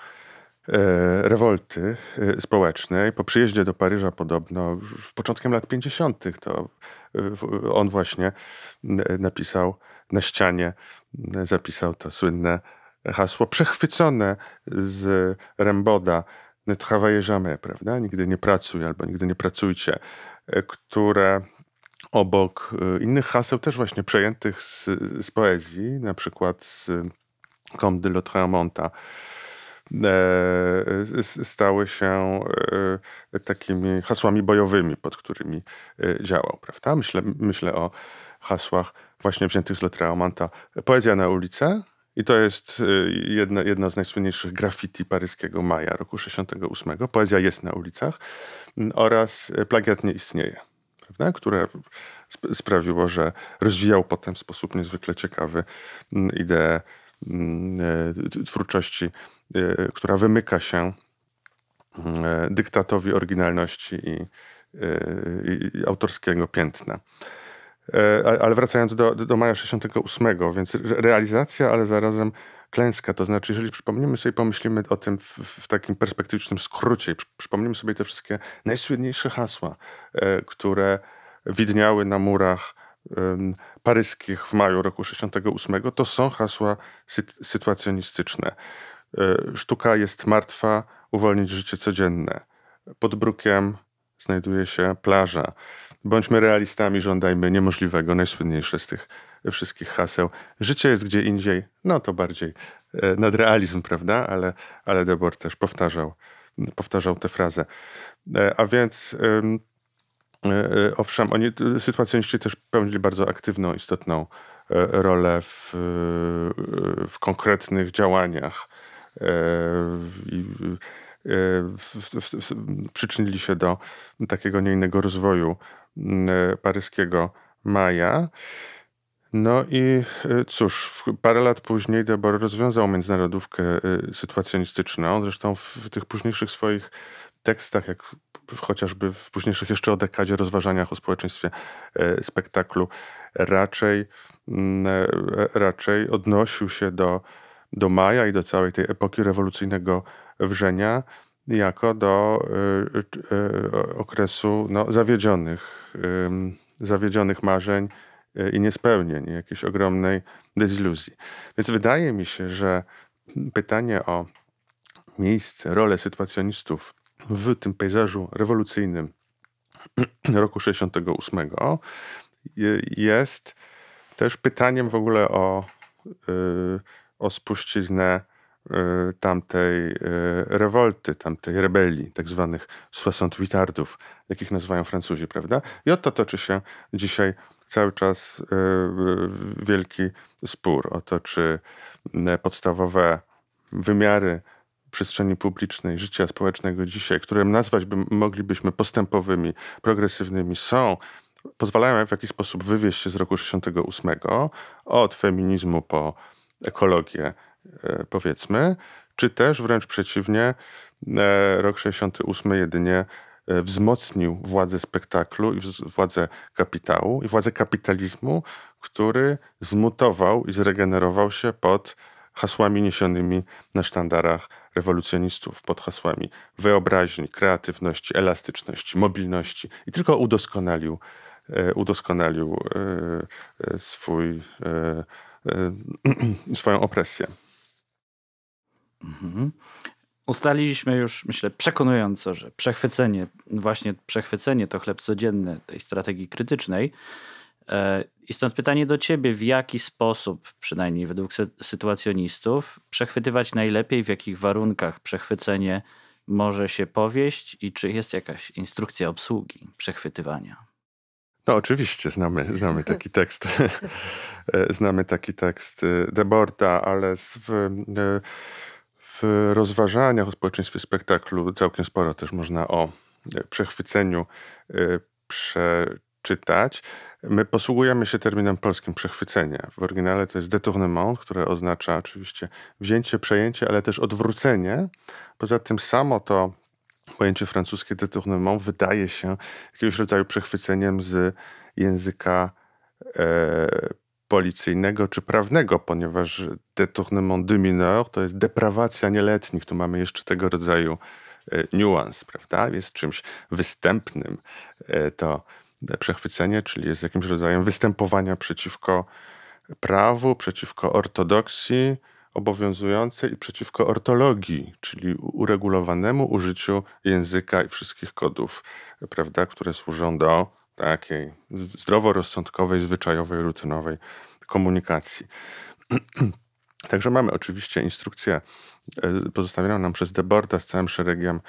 rewolty e, społecznej. Po przyjeździe do Paryża podobno w początkiem lat 50. to e, on właśnie napisał na ścianie, zapisał to słynne hasło przechwycone z Remboda ne travaillez jamais, prawda? Nigdy nie pracuj albo nigdy nie pracujcie, które obok innych haseł też właśnie przejętych z, z poezji, na przykład z Comte de Lautréamonta, E, stały się e, takimi hasłami bojowymi, pod którymi e, działał. Prawda? Myślę, myślę o hasłach właśnie wziętych z Letraumanta. Poezja na ulicę, i to jest jedno, jedno z najsłynniejszych graffiti paryskiego maja roku 68. Poezja jest na ulicach oraz plagiat nie istnieje, prawda? które sprawiło, że rozwijał potem w sposób niezwykle ciekawy ideę twórczości Y, która wymyka się y, dyktatowi oryginalności i, y, i autorskiego piętna. E, ale wracając do, do maja 68, więc realizacja, ale zarazem klęska. To znaczy, jeżeli przypomnimy sobie, pomyślimy o tym w, w takim perspektywicznym skrócie, przypomnimy sobie te wszystkie najsłynniejsze hasła, e, które widniały na murach paryskich w maju roku 68, to są hasła sytuacjonistyczne. E, sztuka jest martwa, uwolnić życie codzienne. Pod brukiem znajduje się plaża. Bądźmy realistami, żądajmy niemożliwego, najsłynniejsze z tych wszystkich haseł. Życie jest gdzie indziej, no to bardziej e, nadrealizm, prawda? Ale, ale Debord też powtarzał, powtarzał tę frazę. E, a więc owszem, oni, sytuacjoniści też pełnili bardzo aktywną, istotną rolę w, w konkretnych działaniach i przyczynili się do takiego nie innego rozwoju paryskiego maja. No i cóż, parę lat później Debor rozwiązał międzynarodówkę sytuacjonistyczną. Zresztą w tych późniejszych swoich tekstach, jak chociażby w późniejszych jeszcze o dekadzie rozważaniach o społeczeństwie y, spektaklu, raczej, mm, raczej odnosił się do, do Maja i do całej tej epoki rewolucyjnego wrzenia jako do okresu no, zawiedzionych, zawiedzionych marzeń, E, i niespełnień, jakiejś ogromnej deziluzji. Więc wydaje mi się, że pytanie o miejsce, rolę sytuacjonistów w tym pejzażu rewolucyjnym roku 68 jest też pytaniem w ogóle o, e, o spuściznę e, tamtej rewolty, tamtej rebelii, tak zwanych soixante witardów, jakich nazywają Francuzi, prawda? I o to toczy się dzisiaj cały czas y, wielki spór o to, czy podstawowe wymiary przestrzeni publicznej, życia społecznego dzisiaj, które nazwać by, moglibyśmy postępowymi, progresywnymi, są, pozwalają w jakiś sposób wywieźć się z roku 68 od feminizmu po ekologię, e, powiedzmy, czy też wręcz przeciwnie, e, rok 68 jedynie E, wzmocnił władzę spektaklu i władzę kapitału i władzę kapitalizmu, który zmutował i zregenerował się pod hasłami niesionymi na sztandarach rewolucjonistów, pod hasłami wyobraźni, kreatywności, elastyczności, mobilności i tylko udoskonalił, e, udoskonalił e, swój, swoją opresję. Mhm. Ustaliliśmy już, myślę, przekonująco, że przechwycenie, właśnie przechwycenie to chleb codzienny tej strategii krytycznej. I stąd pytanie do ciebie, w jaki sposób, przynajmniej według sytuacjonistów, przechwytywać najlepiej, w jakich warunkach przechwycenie może się powieść i czy jest jakaś instrukcja obsługi przechwytywania? No oczywiście, znamy, znamy taki tekst. Znamy taki tekst e, Deborda, ale w, w rozważaniach o społeczeństwie spektaklu całkiem sporo też można o e, przechwyceniu e, przeczytać. My posługujemy się terminem polskim przechwycenie. W oryginale to jest détournement, które oznacza oczywiście wzięcie, przejęcie, ale też odwrócenie. Poza tym samo to pojęcie francuskie détournement wydaje się jakiegoś rodzaju przechwyceniem z języka e, policyjnego czy prawnego, ponieważ détournement de mineur to jest deprawacja nieletnich. Tu mamy jeszcze tego rodzaju e, niuans, prawda? Jest czymś występnym e, to przechwycenie, czyli jest jakimś rodzajem występowania przeciwko prawu, przeciwko ortodoksji obowiązującej i przeciwko ortologii, czyli uregulowanemu użyciu języka i wszystkich kodów, prawda, które służą do takiej zdroworozsądkowej, zwyczajowej, rutynowej komunikacji. Także mamy oczywiście instrukcję e, pozostawioną nam przez Deborda z całym szeregiem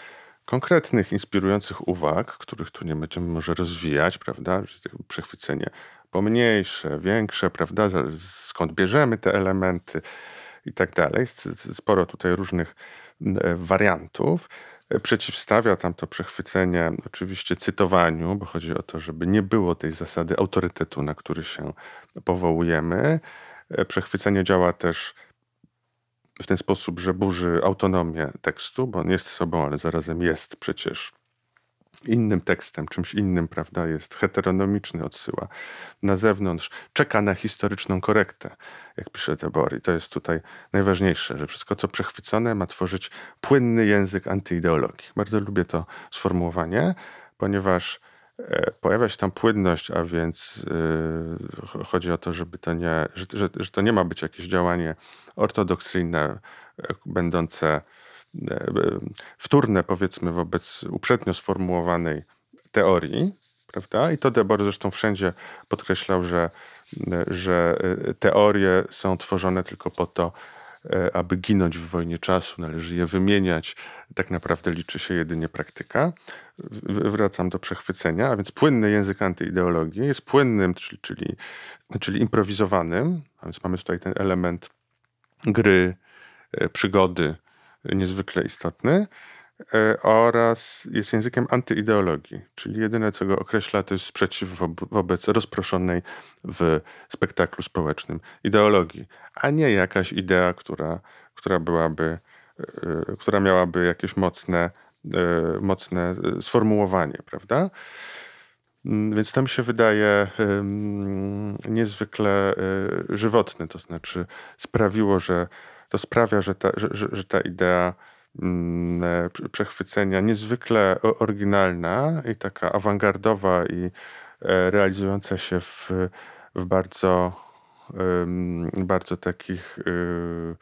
konkretnych, inspirujących uwag, których tu nie będziemy może rozwijać, prawda? Przechwycenie pomniejsze, większe, prawda? Skąd bierzemy te elementy i tak dalej. Sporo tutaj różnych e, wariantów. Przeciwstawia tam to przechwycenie oczywiście cytowaniu, bo chodzi o to, żeby nie było tej zasady autorytetu, na który się powołujemy. Przechwycenie działa też w ten sposób, że burzy autonomię tekstu, bo on jest sobą, ale zarazem jest przecież innym tekstem, czymś innym, prawda, jest heteronomiczny, odsyła na zewnątrz, czeka na historyczną korektę, jak pisze Debor. I to jest tutaj najważniejsze, że wszystko, co przechwycone, ma tworzyć płynny język antyideologii. Bardzo lubię to sformułowanie, ponieważ pojawia się tam płynność, a więc yy, chodzi o to, żeby to nie, że, że, że to nie ma być jakieś działanie ortodoksyjne, będące E, wtórne, powiedzmy, wobec uprzednio sformułowanej teorii, prawda? I to Debor zresztą wszędzie podkreślał, że że teorie są tworzone tylko po to, aby ginąć w wojnie czasu, należy je wymieniać. Tak naprawdę liczy się jedynie praktyka. Wracam do przechwycenia, a więc płynny język antyideologii jest płynnym, czyli, czyli, czyli improwizowanym, a więc mamy tutaj ten element gry, przygody niezwykle istotny E, oraz jest językiem antyideologii, czyli jedyne, co go określa, to jest sprzeciw wobec rozproszonej w spektaklu społecznym ideologii, a nie jakaś idea, która, która byłaby, e, która miałaby jakieś mocne, e, mocne sformułowanie, prawda? Mm, więc to mi się wydaje niezwykle żywotne, to znaczy sprawiło, że to sprawia, że ta, że, że ta idea e, przechwycenia, niezwykle oryginalna i taka awangardowa i e, realizująca się w, w bardzo, bardzo takich y,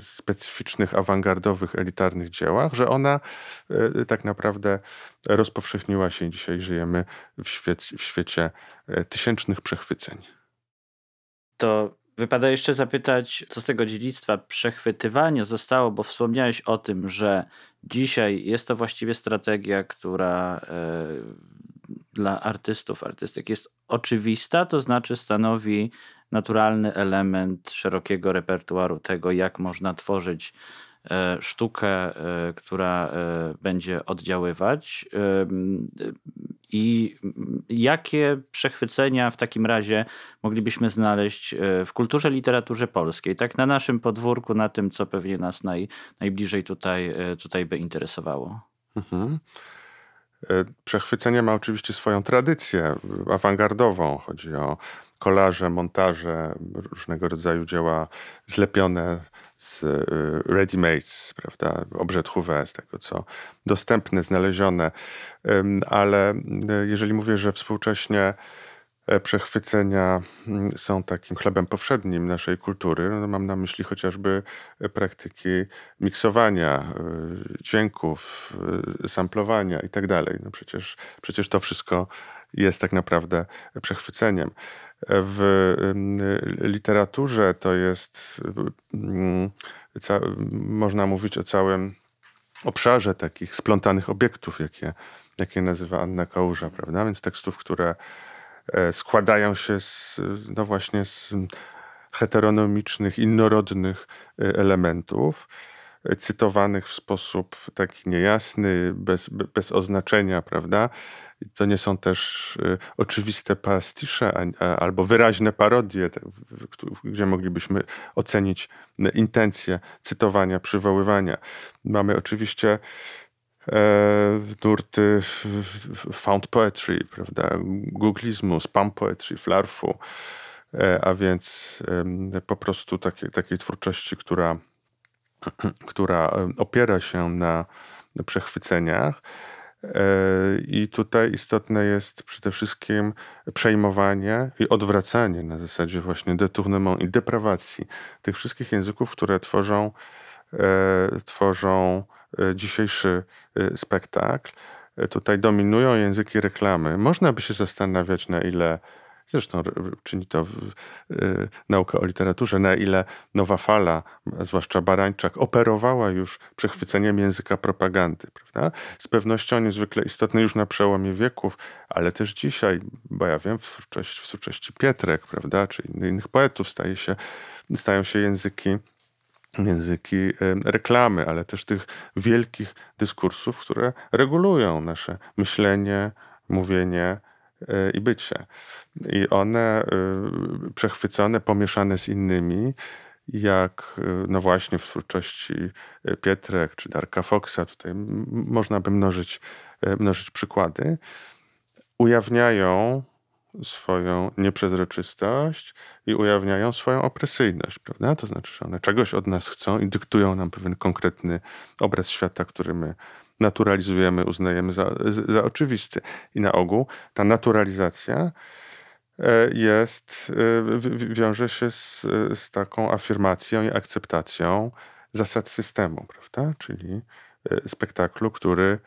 specyficznych, awangardowych, elitarnych dziełach, że ona e, tak naprawdę rozpowszechniła się. Dzisiaj żyjemy w, świecie, w świecie tysięcznych przechwyceń. To Wypada jeszcze zapytać, co z tego dziedzictwa przechwytywania zostało, bo wspomniałeś o tym, że dzisiaj jest to właściwie strategia, która e, dla artystów, artystek jest oczywista, to znaczy stanowi naturalny element szerokiego repertuaru tego, jak można tworzyć sztukę, e, która e, będzie oddziaływać. I jakie przechwycenia w takim razie moglibyśmy znaleźć w kulturze, literaturze polskiej? Tak na naszym podwórku, na tym, co pewnie nas naj, najbliżej tutaj, tutaj by interesowało. Mhm. Przechwycenie ma oczywiście swoją tradycję awangardową. Chodzi o kolaże, montaże, różnego rodzaju dzieła zlepione z y, ready-mades, prawda, obrzędchówę, z tego co dostępne, znalezione, ale y, jeżeli mówię, że współcześnie e, przechwycenia mm, są takim chlebem powszednim naszej kultury. No mam na myśli chociażby e, praktyki miksowania e, dźwięków, samplowania i tak. No przecież, przecież to wszystko jest tak naprawdę przechwyceniem. W literaturze to jest, można mówić o całym obszarze takich splątanych obiektów, jakie, jakie nazywa Anna Kałuża, prawda? Więc tekstów, które e, składają się z, no właśnie z heteronomicznych, innorodnych e, elementów cytowanych w sposób taki niejasny, bez, bez oznaczenia, prawda? To nie są też y, oczywiste pastisze albo wyraźne parodie, gdzie moglibyśmy ocenić intencje cytowania, przywoływania. Mamy oczywiście e, nurty found poetry, prawda, googlizmu, spam poetry, flarfu, e, a więc po prostu takiej, takiej twórczości, która która opiera się na przechwyceniach. E, I tutaj istotne jest przede wszystkim przejmowanie i odwracanie na zasadzie właśnie detournement i deprawacji tych wszystkich języków, które tworzą, e, tworzą e, dzisiejszy spektakl. Tutaj dominują języki reklamy. Można by się zastanawiać, na ile Zresztą czyni to w, y, nauka o literaturze, na ile nowa fala, zwłaszcza Barańczak, operowała już przechwyceniem języka propagandy. Prawda? Z pewnością niezwykle istotne już na przełomie wieków, ale też dzisiaj, bo ja wiem, w twórczości, w twórczości Pietrek, prawda, czy innych poetów staje się, stają się języki języki y, reklamy, ale też tych wielkich dyskursów, które regulują nasze myślenie, mówienie, i bycie. I one y, przechwycone, pomieszane z innymi, jak y, no właśnie w twórczości y, Pietrek czy Darka Foxa, tutaj można by mnożyć, mnożyć przykłady, ujawniają swoją nieprzezroczystość i ujawniają swoją opresyjność, prawda? To znaczy, że one czegoś od nas chcą i dyktują nam pewien konkretny obraz świata, który my naturalizujemy, uznajemy za, za oczywisty. I na ogół ta naturalizacja e, jest, e, wiąże się z, z taką afirmacją i akceptacją zasad systemu, prawda? Czyli e, spektaklu, który,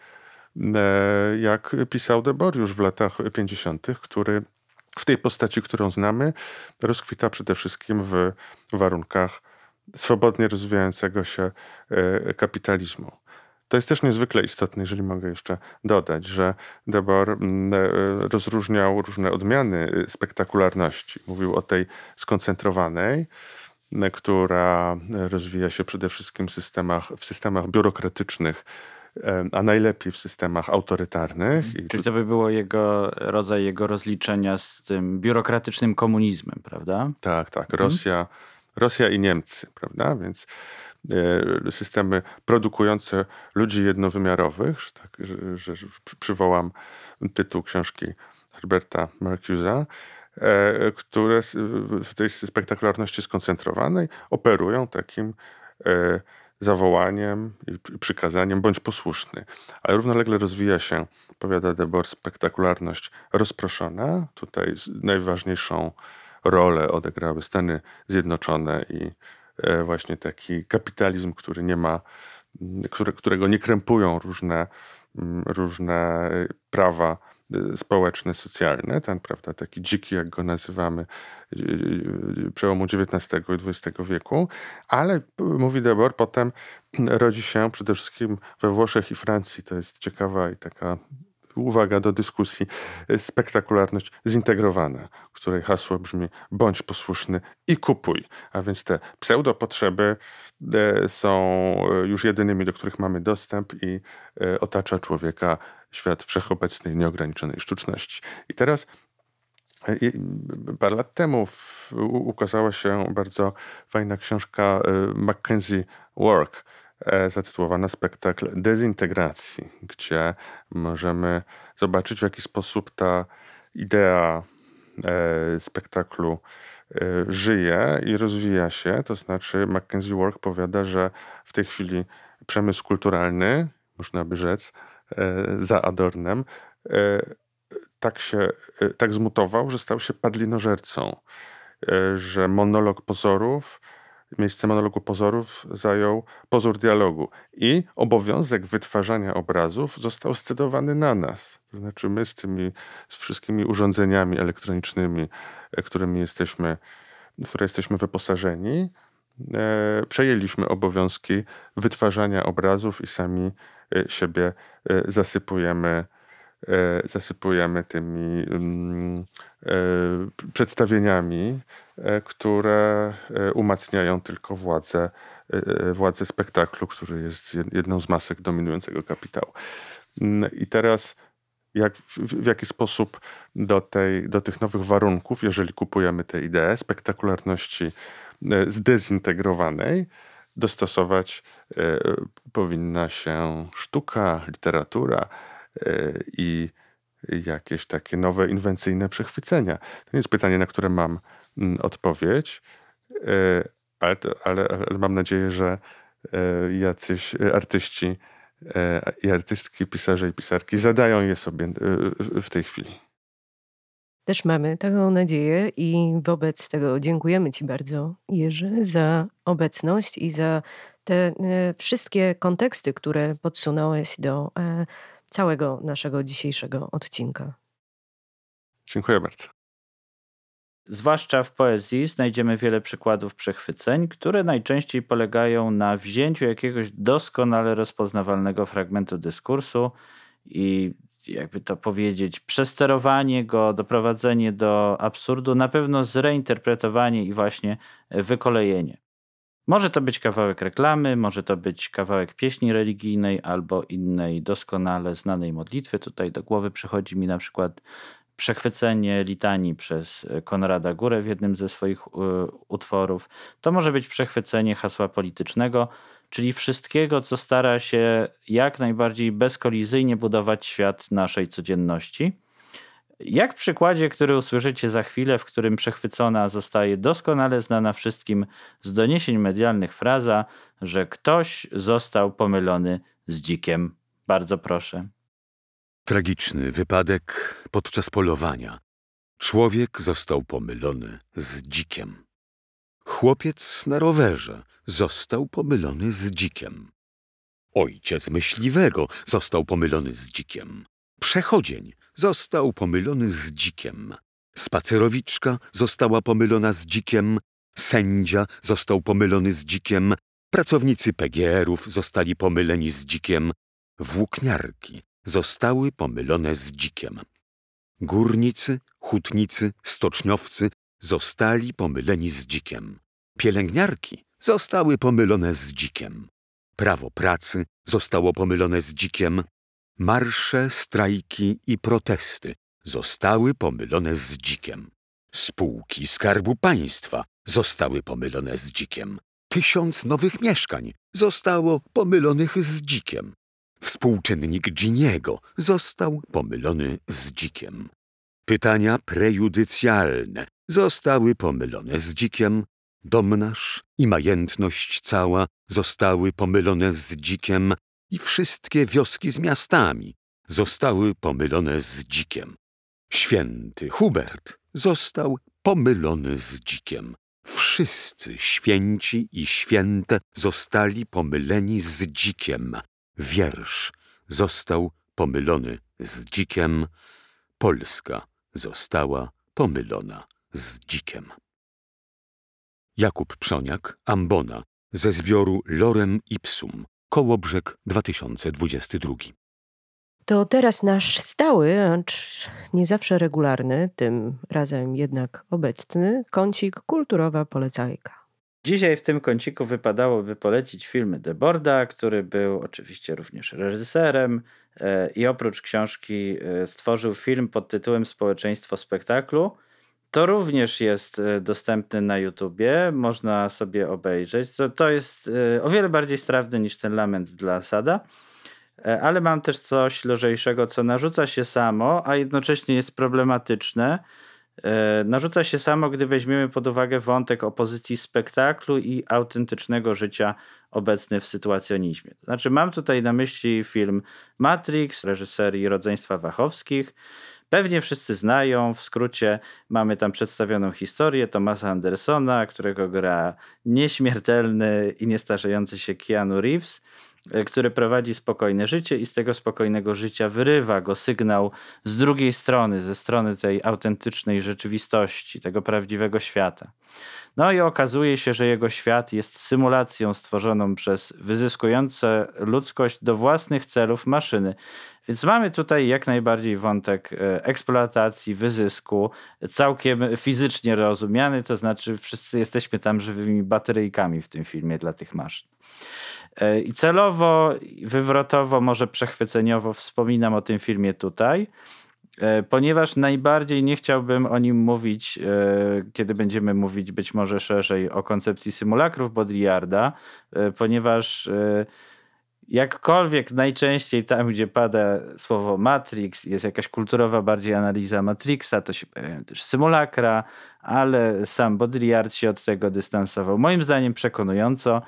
jak pisał Debor już w latach 50., który w tej postaci, którą znamy, rozkwita przede wszystkim w warunkach swobodnie rozwijającego się kapitalizmu. To jest też niezwykle istotne, jeżeli mogę jeszcze dodać, że Debord mm, e, rozróżniał różne odmiany e, spektakularności. Mówił o tej skoncentrowanej, która rozwija się przede wszystkim w systemach, w systemach biurokratycznych, a najlepiej w systemach autorytarnych. Czyli to by było jego rodzaj jego rozliczenia z tym biurokratycznym komunizmem, prawda? Tak, tak. Mhm. Rosja, Rosja i Niemcy, prawda? Więc systemy produkujące ludzi jednowymiarowych, że, tak, że, że przywołam tytuł książki Herberta Marcuse'a, e, które w tej spektakularności skoncentrowanej operują takim e, zawołaniem i przykazaniem, bądź posłuszny. Ale równolegle rozwija się, powiada Debord, spektakularność rozproszona. Tutaj najważniejszą rolę odegrały Stany Zjednoczone i e, właśnie taki kapitalizm, który nie ma, które, którego nie krępują różne, różne prawa Y, społeczne, socjalne, ten, prawda, taki dziki, jak go nazywamy, przełomu XIX i XX wieku, ale mówi Debord, potem rodzi się przede wszystkim we Włoszech i Francji. To jest ciekawa i taka uwaga do dyskusji, spektakularność zintegrowana, której hasło brzmi bądź posłuszny i kupuj. A więc te pseudopotrzeby e, są już jedynymi, do których mamy dostęp i e, otacza człowieka świat wszechobecnej, nieograniczonej sztuczności. I teraz e, parę lat temu ukazała się bardzo fajna książka e, Mackenzie Work e, zatytułowana Spektakl dezintegracji, gdzie możemy zobaczyć w jaki sposób ta idea spektaklu żyje i rozwija się. To znaczy Mackenzie Work powiada, że w tej chwili przemysł kulturalny, można by rzec, E, za Adornem, e, tak się e, tak zmutował, że stał się padlinożercą, że monolog pozorów, miejsce monologu pozorów zajął pozór dialogu i obowiązek wytwarzania obrazów został scedowany na nas. To znaczy my z tymi z wszystkimi urządzeniami elektronicznymi, którymi jesteśmy, w które jesteśmy wyposażeni, przejęliśmy obowiązki wytwarzania obrazów i sami Y, siebie y, zasypujemy, zasypujemy tymi mm, przedstawieniami, które umacniają tylko władzę, władzę spektaklu, który jest jedną z masek dominującego kapitału. Mm, I teraz jak, w, w, jaki sposób do, tej, do tych nowych warunków, jeżeli kupujemy tę ideę spektakularności zdezintegrowanej, dostosować e, powinna się sztuka, literatura e, i jakieś takie nowe, inwencyjne przechwycenia. To nie jest pytanie, na które mam mm, odpowiedź, e, ale, ale, ale mam nadzieję, że jacyś artyści i artystki, pisarze i pisarki zadają je sobie w tej chwili. Też mamy taką nadzieję i wobec tego dziękujemy Ci bardzo, Jerzy, za obecność i za te e, wszystkie konteksty, które podsunąłeś do e, całego naszego dzisiejszego odcinka. Dziękuję bardzo. Zwłaszcza w poezji znajdziemy wiele przykładów przechwyceń, które najczęściej polegają na wzięciu jakiegoś doskonale rozpoznawalnego fragmentu dyskursu i jakby to powiedzieć, przesterowanie go, doprowadzenie do absurdu, na pewno zreinterpretowanie i właśnie wykolejenie. Może to być kawałek reklamy, może to być kawałek pieśni religijnej albo innej doskonale znanej modlitwy. Tutaj do głowy przychodzi mi na przykład przechwycenie litanii przez Konrada Górę w jednym ze swoich e, utworów. To może być przechwycenie hasła politycznego, czyli wszystkiego, co stara się jak najbardziej bezkolizyjnie budować świat naszej codzienności. Jak w przykładzie, który usłyszycie za chwilę, w którym przechwycona zostaje doskonale znana wszystkim z doniesień medialnych fraza, że ktoś został pomylony z dzikiem. Bardzo proszę. Tragiczny wypadek podczas polowania. Człowiek został pomylony z dzikiem. Chłopiec na rowerze został pomylony z dzikiem. Ojciec myśliwego został pomylony z dzikiem. Przechodzień został pomylony z dzikiem. Spacerowiczka została pomylona z dzikiem, sędzia został pomylony z dzikiem, pracownicy PGR-ów zostali pomyleni z dzikiem, włókniarki zostały pomylone z dzikiem. Górnicy, hutnicy, stoczniowcy zostali pomyleni z dzikiem. Pielęgniarki zostały pomylone z dzikiem. Prawo pracy zostało pomylone z dzikiem. Marsze, strajki i protesty zostały pomylone z dzikiem. Spółki Skarbu Państwa zostały pomylone z dzikiem. Tysiąc nowych mieszkań zostało pomylonych z dzikiem. Współczynnik Giniego został pomylony z dzikiem. Pytania prejudycjalne zostały pomylone z dzikiem. Dom nasz i majętność cała zostały pomylone z dzikiem i wszystkie wioski z miastami zostały pomylone z dzikiem. Święty Hubert został pomylony z dzikiem. Wszyscy święci i święte zostali pomyleni z dzikiem. Wiersz został pomylony z dzikiem. Polska została pomylona z dzikiem. Jakub Przoniak, Ambona, ze zbioru Lorem Ipsum, Kołobrzeg 2022. To teraz nasz stały, acz nie zawsze regularny, tym razem jednak obecny, kącik kulturowa polecajka. Dzisiaj w tym kąciku wypadałoby polecić filmy Deborda, który był oczywiście również reżyserem e, i oprócz książki e, stworzył film pod tytułem Społeczeństwo spektaklu. To również jest e, dostępny na YouTubie, można sobie obejrzeć. To, to jest o wiele bardziej strawny niż ten lament dla Sada, ale mam też coś lżejszego, co narzuca się samo, a jednocześnie jest problematyczne E, narzuca się samo, gdy weźmiemy pod uwagę wątek opozycji spektaklu i autentycznego życia obecny w sytuacjonizmie. znaczy, mam tutaj na myśli film Matrix reżyserii rodzeństwa Wachowskich. Pewnie wszyscy znają, w skrócie mamy tam przedstawioną historię Thomasa Andersona, którego gra nieśmiertelny i niestarzejący się Keanu Reeves E, który prowadzi spokojne życie i z tego spokojnego życia wyrywa go sygnał z drugiej strony, ze strony tej autentycznej rzeczywistości, tego prawdziwego świata. No i okazuje się, że jego świat jest symulacją stworzoną przez wyzyskujące ludzkość do własnych celów maszyny. Więc mamy tutaj jak najbardziej wątek e, eksploatacji, wyzysku, całkiem fizycznie rozumiany, to znaczy wszyscy jesteśmy tam żywymi bateryjkami w tym filmie dla tych maszyn. E, I celowo, wywrotowo, może przechwyceniowo wspominam o tym filmie tutaj, e, ponieważ najbardziej nie chciałbym o nim mówić, kiedy będziemy mówić być może szerzej o koncepcji symulakrów Baudrillarda, ponieważ jakkolwiek najczęściej tam, gdzie pada słowo Matrix, jest jakaś kulturowa bardziej analiza Matrixa, to się pojawiają też symulakra, ale sam Baudrillard się od tego dystansował. Moim zdaniem przekonująco.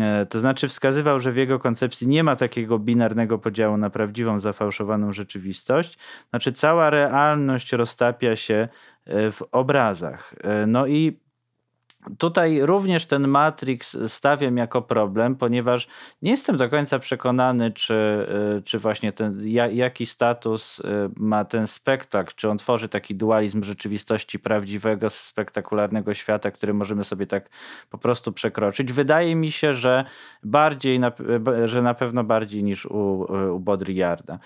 E, to znaczy wskazywał, że w jego koncepcji nie ma takiego binarnego podziału na prawdziwą, zafałszowaną rzeczywistość. Znaczy cała realność roztapia się e, w obrazach. E, no i Tutaj również ten Matrix stawiam jako problem, ponieważ nie jestem do końca przekonany, czy, y, czy właśnie ten, jaki status y, ma ten spektakl, czy on tworzy taki dualizm rzeczywistości prawdziwego, spektakularnego świata, który możemy sobie tak po prostu przekroczyć. Wydaje mi się, że bardziej, że na pewno bardziej niż u, u Baudrillarda.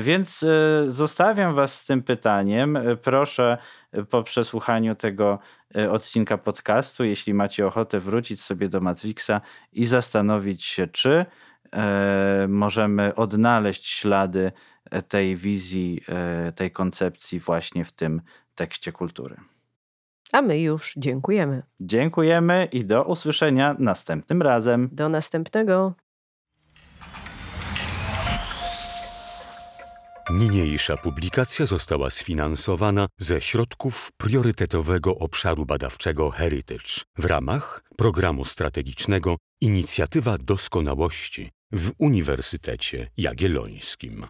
Więc y, zostawiam was z tym pytaniem. Proszę po przesłuchaniu tego e, odcinka podcastu, jeśli macie ochotę wrócić sobie do Matrixa i zastanowić się, czy e, możemy odnaleźć ślady e, tej wizji, tej koncepcji właśnie w tym tekście kultury. A my już dziękujemy. Dziękujemy i do usłyszenia następnym razem. Do następnego. Niniejsza publikacja została sfinansowana ze środków priorytetowego obszaru badawczego Heritage w ramach programu strategicznego Inicjatywa Doskonałości w Uniwersytecie Jagiellońskim.